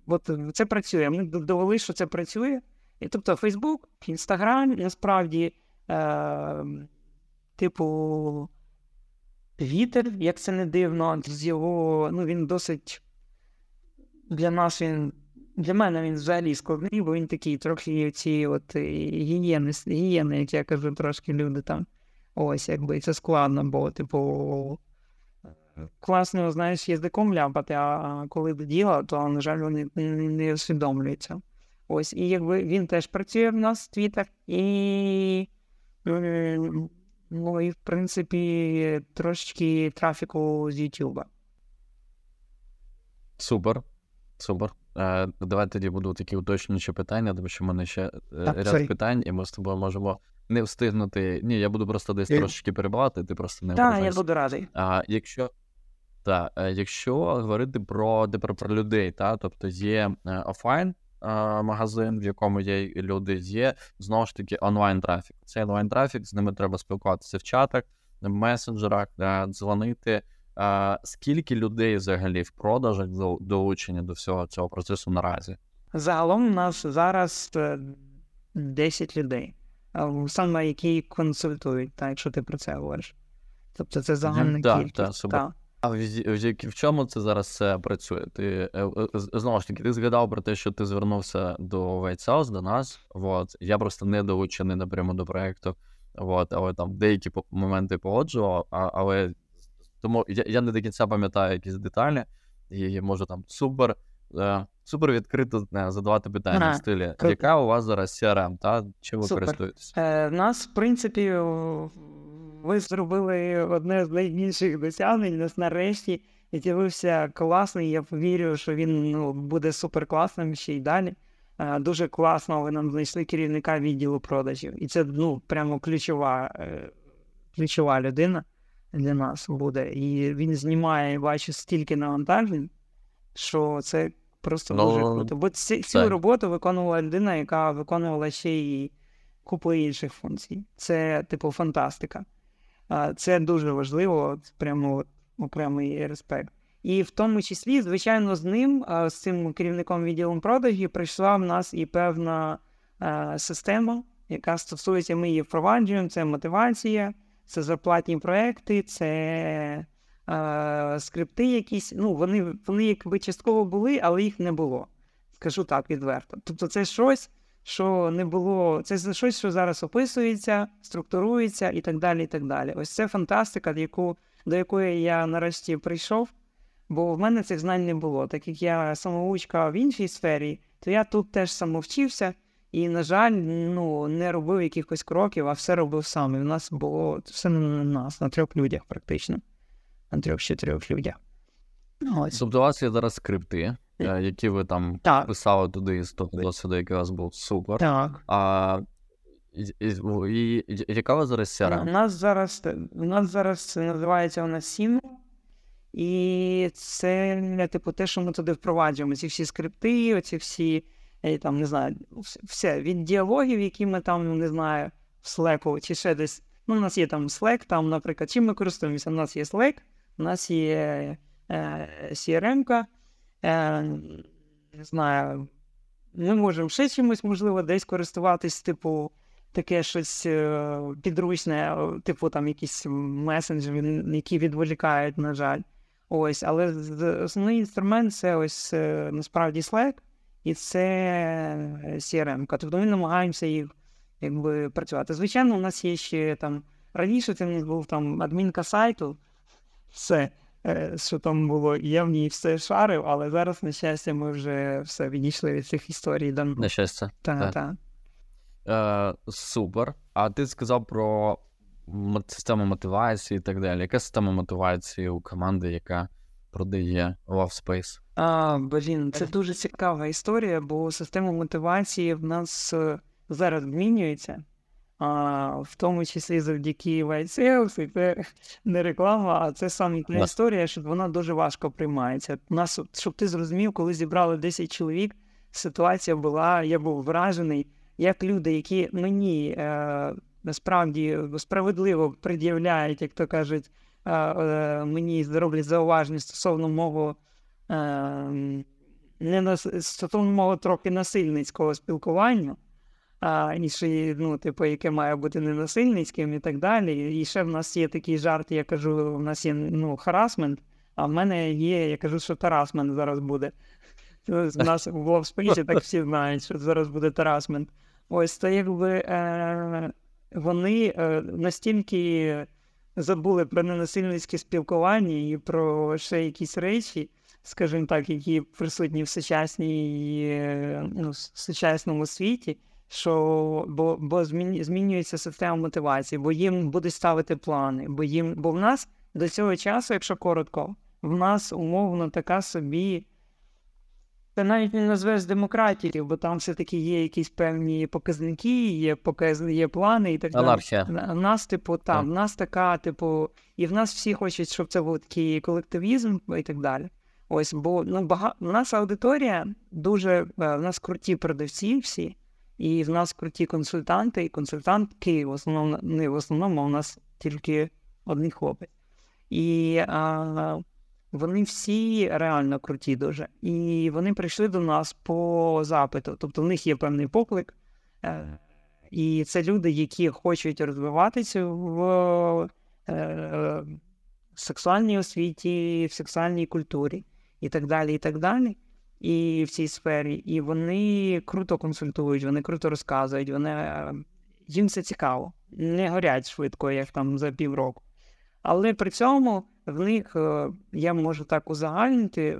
От е, це працює. Ми довели, що це працює. І тобто Фейсбук, Інстаграм, насправді, е, типу, Твіттер, як це не дивно, з його, ну він досить для нас він. Для мене він взагалі складний, бо він такий трохи ці от е, гієни, гієни, як я кажу, трошки люди там. Ось, якби це складно, бо, типу, класно, знаєш, язиком ляпати, а коли до діла, то, на жаль, вони не усвідомлюються. Ось, і якби він теж працює в нас, Твіттер, і, е, ну, і в принципі, трошечки трафіку з Ютуба. Супер. Супер. Е, давай тоді буду такі уточнюючі питання, тому що в мене ще е, Так, ряд sorry. питань, і ми з тобою можемо не встигнути. Ні, я буду просто десь Я- трошечки перебивати, ти просто не Так, я буду радий. А якщо, та, якщо говорити про, тепер про людей, та, тобто є офлайн магазин, в якому є люди, є знову ж таки онлайн трафік. Цей онлайн трафік, з ними треба спілкуватися в чатах, в месенджерах, е, дзвонити. Е, Скільки людей взагалі в продажах до- долучені до всього цього процесу наразі? Загалом у нас зараз е, 10 людей, саме які консультують, так, якщо ти про це говориш. Тобто це загальна Так, кількість. так, так. А в, в, в чому це зараз все працює? Ти е, е, знову ж таки, ти згадав про те, що ти звернувся до White House, до нас. Вот. Я просто не долучений напряму до проекту. Вот, але там деякі моменти погоджував, а, але тому я, я не до кінця пам'ятаю якісь деталі, і можу там супер, е, супер відкрито е, задавати питання Ага, в стилі, яка у вас зараз CRM, та чим ви користуєтесь? Е, в нас, в принципі, ви зробили одне з найбільших досягнень. У нас нарешті з'явився класний. Я вірю, що він ну, буде супер класним ще й далі. Дуже класно, ви нам знайшли керівника відділу продажів. І це ну, прямо ключова, е, ключова людина для нас буде. І він знімає, бачу, стільки навантажень, що це просто Ну, дуже круто. Бо ці, цю роботу виконувала людина, яка виконувала ще й купу інших функцій. Це, типу, фантастика. Це дуже важливо, прямо окремий респект. І в тому числі, звичайно, з ним, з цим керівником відділом продажів, прийшла в нас і певна система, яка стосується, ми її впроваджуємо, це мотивація, це зарплатні проекти, це скрипти якісь. Ну, вони, вони якби частково були, але їх не було. Скажу так відверто. Тобто, це щось, що не було, це щось, що зараз описується, структурується і так далі. і так далі. Ось це фантастика, до, яку, до якої я нарешті прийшов, бо в мене цих знань не було. Так як я самоучка в іншій сфері, то я тут теж самовчився і, на жаль, ну, не робив якихось кроків, а все робив сам. І в нас було все на нас, на трьох людях практично. На трьох-чотирьох людях. Ось. Тобто у вас є зараз скрипти, які ви там Так, писали туди з того досвіду, який у вас був супер. так. А і, і, і, і- яка у вас зараз У нас зараз у нас зараз називається у нас Сім. І це, типу, те, що ми туди впроваджуємо. Ці всі скрипти, оці всі, е, там, не знаю, все від діалогів, які ми там, не знаю, в Slack чи ще десь. Ну, у нас є там Slack, там, наприклад, чим ми користуємося? У нас є Slack, у нас є е, CRM-ка, е, не знаю, ми можемо ще чимось, можливо, десь користуватись, типу, таке щось е, підручне, е, типу там якісь месенджери, які відволікають, на жаль. Ось, але основний інструмент це ось е, насправді Slack, і це е, CRM. Тобто ми намагаємося їх якби працювати. Звичайно, у нас є ще там раніше це в був там адмінка сайту. Все. Е, що там було. І я в ній все шарив, але зараз, на щастя, ми вже все відійшли від цих історій. На щастя. Так, так. Е, Супер. А ти сказав про систему мотивації і так далі. Яка система мотивації у команди, яка продає Love Space? А, Блін, це дуже цікава історія, бо система мотивації в нас е, зараз змінюється. А, В тому числі завдяки White і це не реклама, а це саме та історія, що вона дуже важко приймається. У нас, щоб ти зрозумів, коли зібрали 10 чоловік, ситуація була, я був вражений, як люди, які мені е, насправді справедливо пред'являють, як то кажуть, е, е, мені зроблять зауваження стосовно мого е, не стосовно мого трохи насильницького спілкування а, і ну, типу, яке має бути ненасильницьким і так далі. І ще в нас є такий жарт, я кажу, в нас є ну, харасмент, а в мене є, я кажу, що тарасмент зараз буде. У нас в ловспейсі так всі знають, що зараз буде тарасмент. Ось то якби е, вони е, настільки забули про ненасильницьке спілкування і про ще якісь речі, скажімо так, які присутні в сучасній, е, ну, сучасному світі що бо бо змінюється система мотивації, бо їм будуть ставити плани. Бо їм, бо в нас до цього часу, якщо коротко, в нас умовно така собі. Це навіть не назвеш демократією, бо там все-таки є якісь певні показники, є показ... є плани і так далі. В нас, типу, там, в нас така, типу, і в нас всі хочуть, щоб це був такий колективізм і так далі. Ось, бо ну, бага... наша аудиторія дуже е, в нас круті продавці всі, і в нас круті консультанти, і консультантки в основному не в основному, а у нас тільки один хлопець. І а, вони всі реально круті дуже. І вони прийшли до нас по запиту. Тобто в них є певний поклик. Е, і це люди, які хочуть розвиватися в е, сексуальній освіті, в сексуальній культурі і так далі. і так далі і в цій сфері, і вони круто консультують, вони круто розказують, вони е, їм це цікаво, не горять швидко, як там за півроку. Але при цьому в них е, я можу так узагальнити,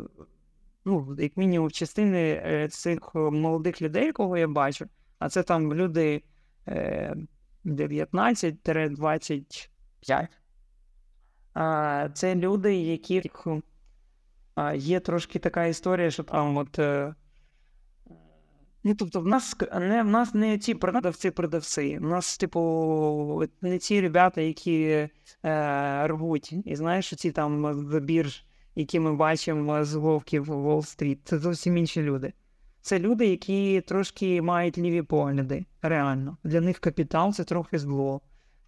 ну, як мінімум, частини е, цих молодих людей, кого я бачу, а це там люди 19-25. Це люди, які Є трошки така історія, що там от. Е, ну, тобто, в нас не в нас не ці продавці-продавці. У нас, типу, не ці ребята, які е, рвуть. І знаєш, ці там бірж, які ми бачимо з вовків Уолл-стріт, це зовсім інші люди. Це люди, які трошки мають ліві погляди. Реально. Для них капітал це трохи зло.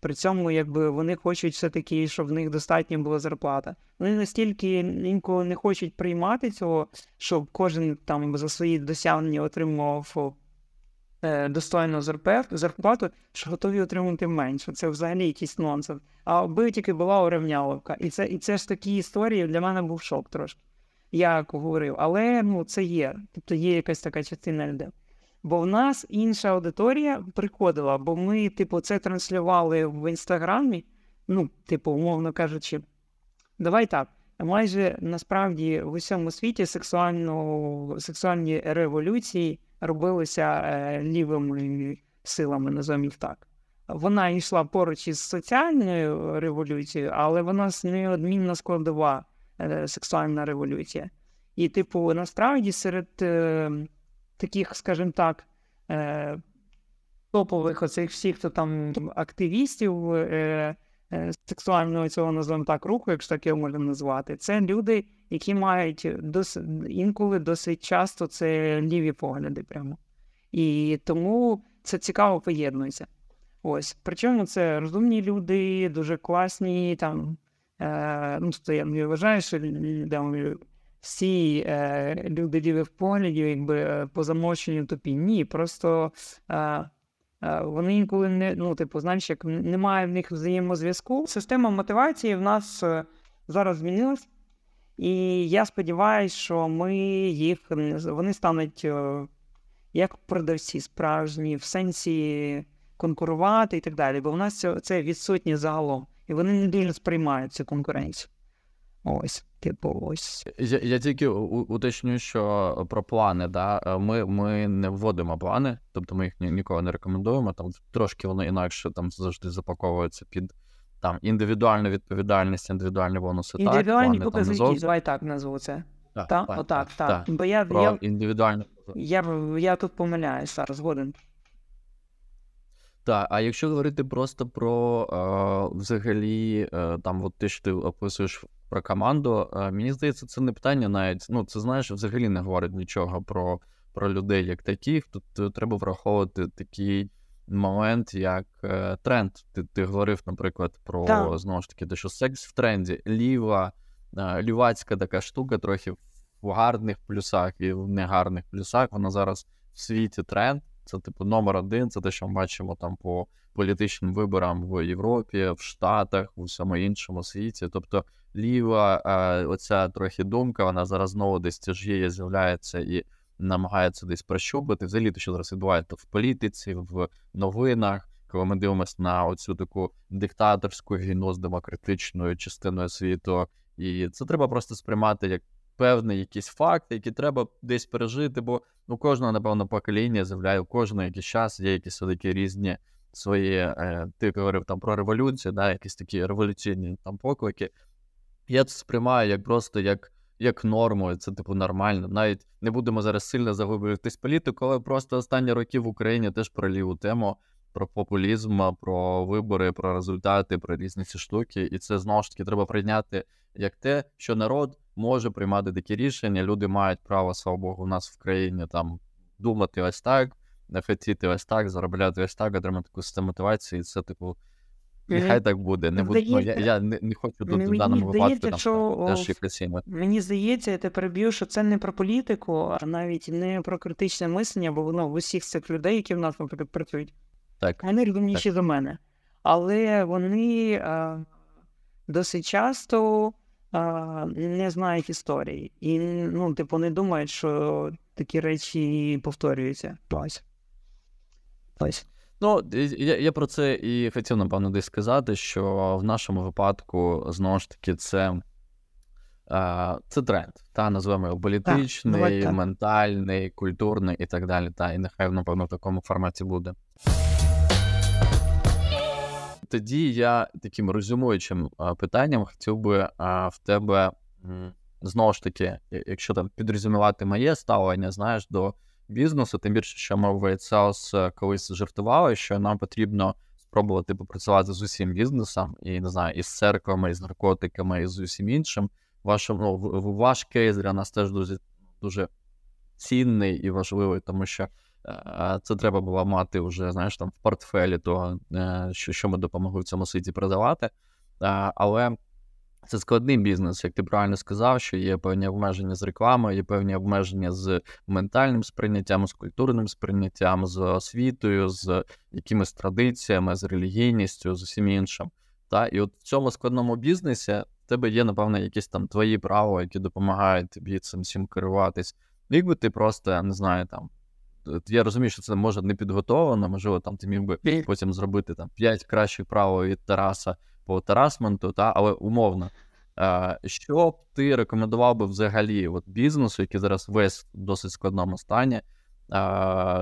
При цьому, якби вони хочуть все-таки, щоб в них достатньо була зарплата. Вони настільки інколи не хочуть приймати цього, щоб кожен там за свої досягнення отримував е, достойну зарплату, що готові отримати менше. Це взагалі якийсь нонсенс. А аби тільки була урівняловка. І це і це ж такі історії для мене був шок трошки. Я говорив, але ну це є. Тобто є якась така частина людей. Бо в нас інша аудиторія приходила, бо ми, типу, це транслювали в інстаграмі. Ну, типу, умовно кажучи, давай так. Майже насправді в усьому світі сексуально, сексуальні революції робилися е, лівими силами, назовемо їх так. Вона йшла поруч із соціальною революцією, але вона неодмінно складова е, сексуальна революція. І, типу, насправді серед. Е, таких, скажімо так, е, топових оцих всіх, хто там активістів е, е, сексуального цього називаємо так руху, якщо так його можна назвати, це люди, які мають дос, інколи досить часто це ліві погляди прямо. І тому це цікаво поєднується. Ось. Причому це розумні люди, дуже класні. там, е, ну, Я не вважаю, що всі е, люди лівих поглядів, якби по замовченню тупі. Ні, просто е, вони інколи не ну, типу, знаєш, як немає в них взаємозв'язку. Система мотивації в нас е, зараз змінилась. І я сподіваюся, що ми їх вони стануть як продавці справжні, в сенсі конкурувати і так далі. Бо в нас це відсутнє загалом. І вони не дуже сприймають цю конкуренцію. Ось, типу, ось. Я я тільки уточню, що про плани, да, ми ми не вводимо плани, тобто ми їх ні, ніколи не рекомендуємо. Там трошки воно інакше там завжди запаковується під там індивідуальну відповідальність, індивідуальні бонуси. Індивідуальні так, показники, зовсім... давай так назву це. Так, так, так, Отак, так. так. Бо я, Про я, індивідуальну... я, я тут помиляюсь зараз, згоден. Так, а якщо говорити просто про е, взагалі, е, там, от те, що ти описуєш про команду, е, мені здається, це не питання навіть. Ну, це знаєш, взагалі не говорить нічого про про людей як таких. Тут е, треба враховувати такий момент, як е, тренд. Ти ти говорив, наприклад, про Так. знову ж таки, те, що секс в тренді, ліва, е, лівацька така штука, трохи в гарних плюсах і в негарних плюсах. Вона зараз в світі тренд. Це, типу, номер один, це те, що ми бачимо там по політичним виборам в Європі, в Штатах, у всьому іншому світі. Тобто, ліва, е, оця трохи думка, вона зараз знову десь тяжіє, з'являється і намагається десь прощупати. Взагалі, те, що зараз відбувається в політиці, в новинах, коли ми дивимося на оцю таку диктаторську війну з демократичною частиною світу. І це треба просто сприймати як певний якийсь факт, який треба десь пережити, бо у кожного, напевно, покоління з'являє, у кожного якийсь час є якісь такі різні свої. Е, ти говорив там про революцію, да, якісь такі революційні там поклики. Я це сприймаю як просто як як норму, це типу нормально. Навіть не будемо зараз сильно заглиблюватись політику, але просто останні роки в Україні теж про ліву тему, про популізм, про вибори, про результати, про різні ці штуки. І це знову ж таки треба прийняти як те, що народ може приймати такі рішення. Люди мають право, слава Богу, у нас в країні там думати ось так, хотіти ось так, заробляти ось так, отримати таку систему мотивації, і це, типу, нехай так буде. Не буду, ну, я, я не, не хочу тут в даному випадку там, що, теж якось. Мені здається, я тепер б'ю, що це не про політику, а навіть не про критичне мислення, бо воно в усіх цих людей, які в нас працюють, так. вони розумніші за мене. Але вони а, досить часто а, не знають історії. І, ну, типу, не думають, що такі речі повторюються. Ось. Ось. Ну, я я про це і хотів, напевно, десь сказати, що в нашому випадку, знову ж таки, це це тренд. Та називаємо його політичний, так, ментальний, культурний і так далі. Та, І нехай, напевно, в такому форматі буде тоді я таким резюмуючим питанням хотів би в тебе знову ж таки, якщо там підрезюмувати моє ставлення, знаєш, до бізнесу, тим більше, що ми в Sales колись жартували, що нам потрібно спробувати попрацювати з усім бізнесом, і не знаю, із церквами, і з наркотиками, і з усім іншим. Вашим, ну, ваш кейс для нас теж дуже дуже цінний і важливий, тому що це треба було мати вже, знаєш, там в портфелі того, е, що що ми допомогли в цьому світі продавати. Але це складний бізнес, як ти правильно сказав, що є певні обмеження з рекламою, є певні обмеження з ментальним сприйняттям, з культурним сприйняттям, з освітою, з якимись традиціями, з релігійністю, з усім іншим. Та? І от в цьому складному бізнесі в тебе є, напевно, якісь там твої правила, які допомагають тобі цим всім керуватись. Якби ти просто не знаю, там я розумію, що це може не підготовлено, можливо, там ти міг би потім зробити там 5 кращих правил від Тараса по Тарасменту, та, але умовно. Що б ти рекомендував би взагалі от бізнесу, який зараз весь в досить складному стані,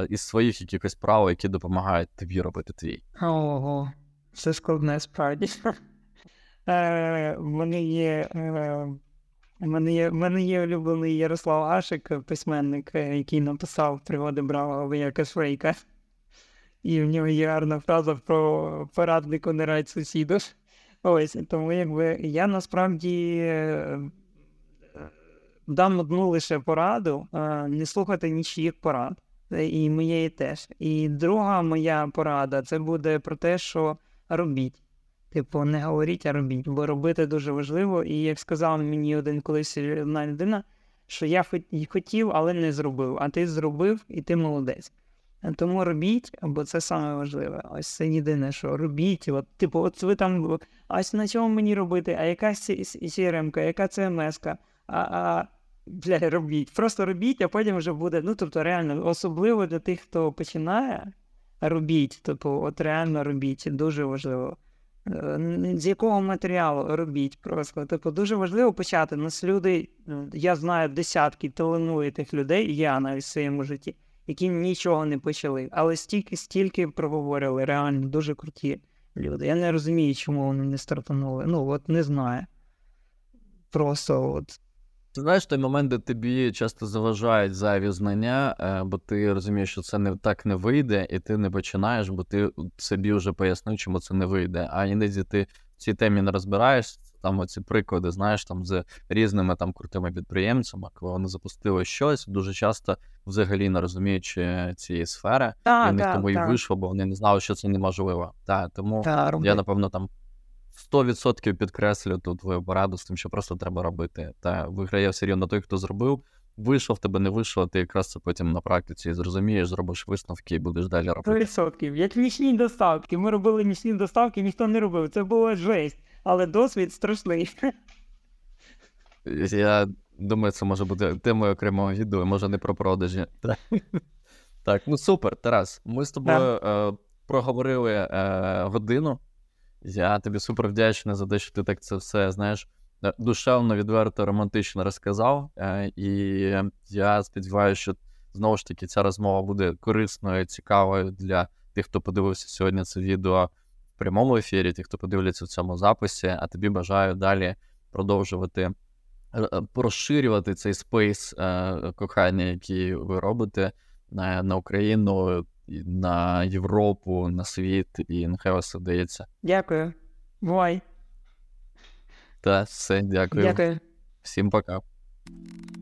із своїх якихось правил, які допомагають тобі робити твій? Ого, це складне справді. Е, в мене є е, мене є мене є улюблений Ярослав Ашик, письменник, е, який написав пригоди бравого вояка Швейка. І в нього є гарна фраза про пораднику не радь сусіду. Ось, тому якби я насправді е, дам одну лише пораду, е, не слухати нічиїх порад. І моєї теж. І друга моя порада це буде про те, що робіть. Типу, не говоріть, а робіть, бо робити дуже важливо. І як сказав мені один колись одна людина, що я хотів, але не зробив. А ти зробив, і ти молодець. Тому робіть, бо це саме важливе. Ось це єдине, що робіть. От, Типу, от ви там, ось на чому мені робити, а яка CRM, яка CMS, а, а бля, робіть. Просто робіть, а потім вже буде. Ну, тобто, реально, особливо для тих, хто починає, робіть. Тобто, от реально робіть. Дуже важливо. Е, З якого матеріалу робіть просто. Типу, дуже важливо почати. Нас люди, е, я знаю десятки талановитих людей, я навіть в своєму житті, які нічого не почали, але стільки, стільки проговорили, реально дуже круті люди. Я не розумію, чому вони не стартанули. Ну, от не знаю. Просто от. Ти знаєш той момент, де тобі часто заважають зайві знання, е, бо ти розумієш, що це не так не вийде, і ти не починаєш, бо ти собі вже пояснив, чому це не вийде. А іноді ти в цій темі не розбираєшся. Там оці приклади, знаєш, там з різними там крутими підприємцями, коли вони запустили щось, дуже часто взагалі не розуміючи цієї сфери, і Так, в них так, тому і вийшло, бо вони не знали, що це неможливо. Та, тому Та, я, напевно, там 100% підкреслю тут твою пораду з тим, що просто треба робити. Та виграє все рівно той, хто зробив. Вийшов, тебе не вийшло, ти якраз це потім на практиці зрозумієш, зробиш висновки і будеш далі робити. 100%. Як нічні доставки. Ми робили нічні доставки, ніхто не робив. Це була жесть. Але досвід страшний. Я думаю, це може бути темою окремого відео, може не про продажі. Так, так ну супер, Тарас. Ми з тобою е, проговорили е, годину. Я тобі супер вдячний за те, що ти так це все, знаєш, е, душевно, відверто, романтично розказав. Е, і я сподіваюся, що знову ж таки ця розмова буде корисною, цікавою для тих, хто подивився сьогодні це відео в прямому ефірі, тих, хто подивляться в цьому записі. А тобі бажаю далі продовжувати е, розширювати цей space кохання, який ви робите на, Україну, на Європу, на світ, і нехай вас вдається. Дякую. Бувай. Та все, дякую. Дякую. Всім пока.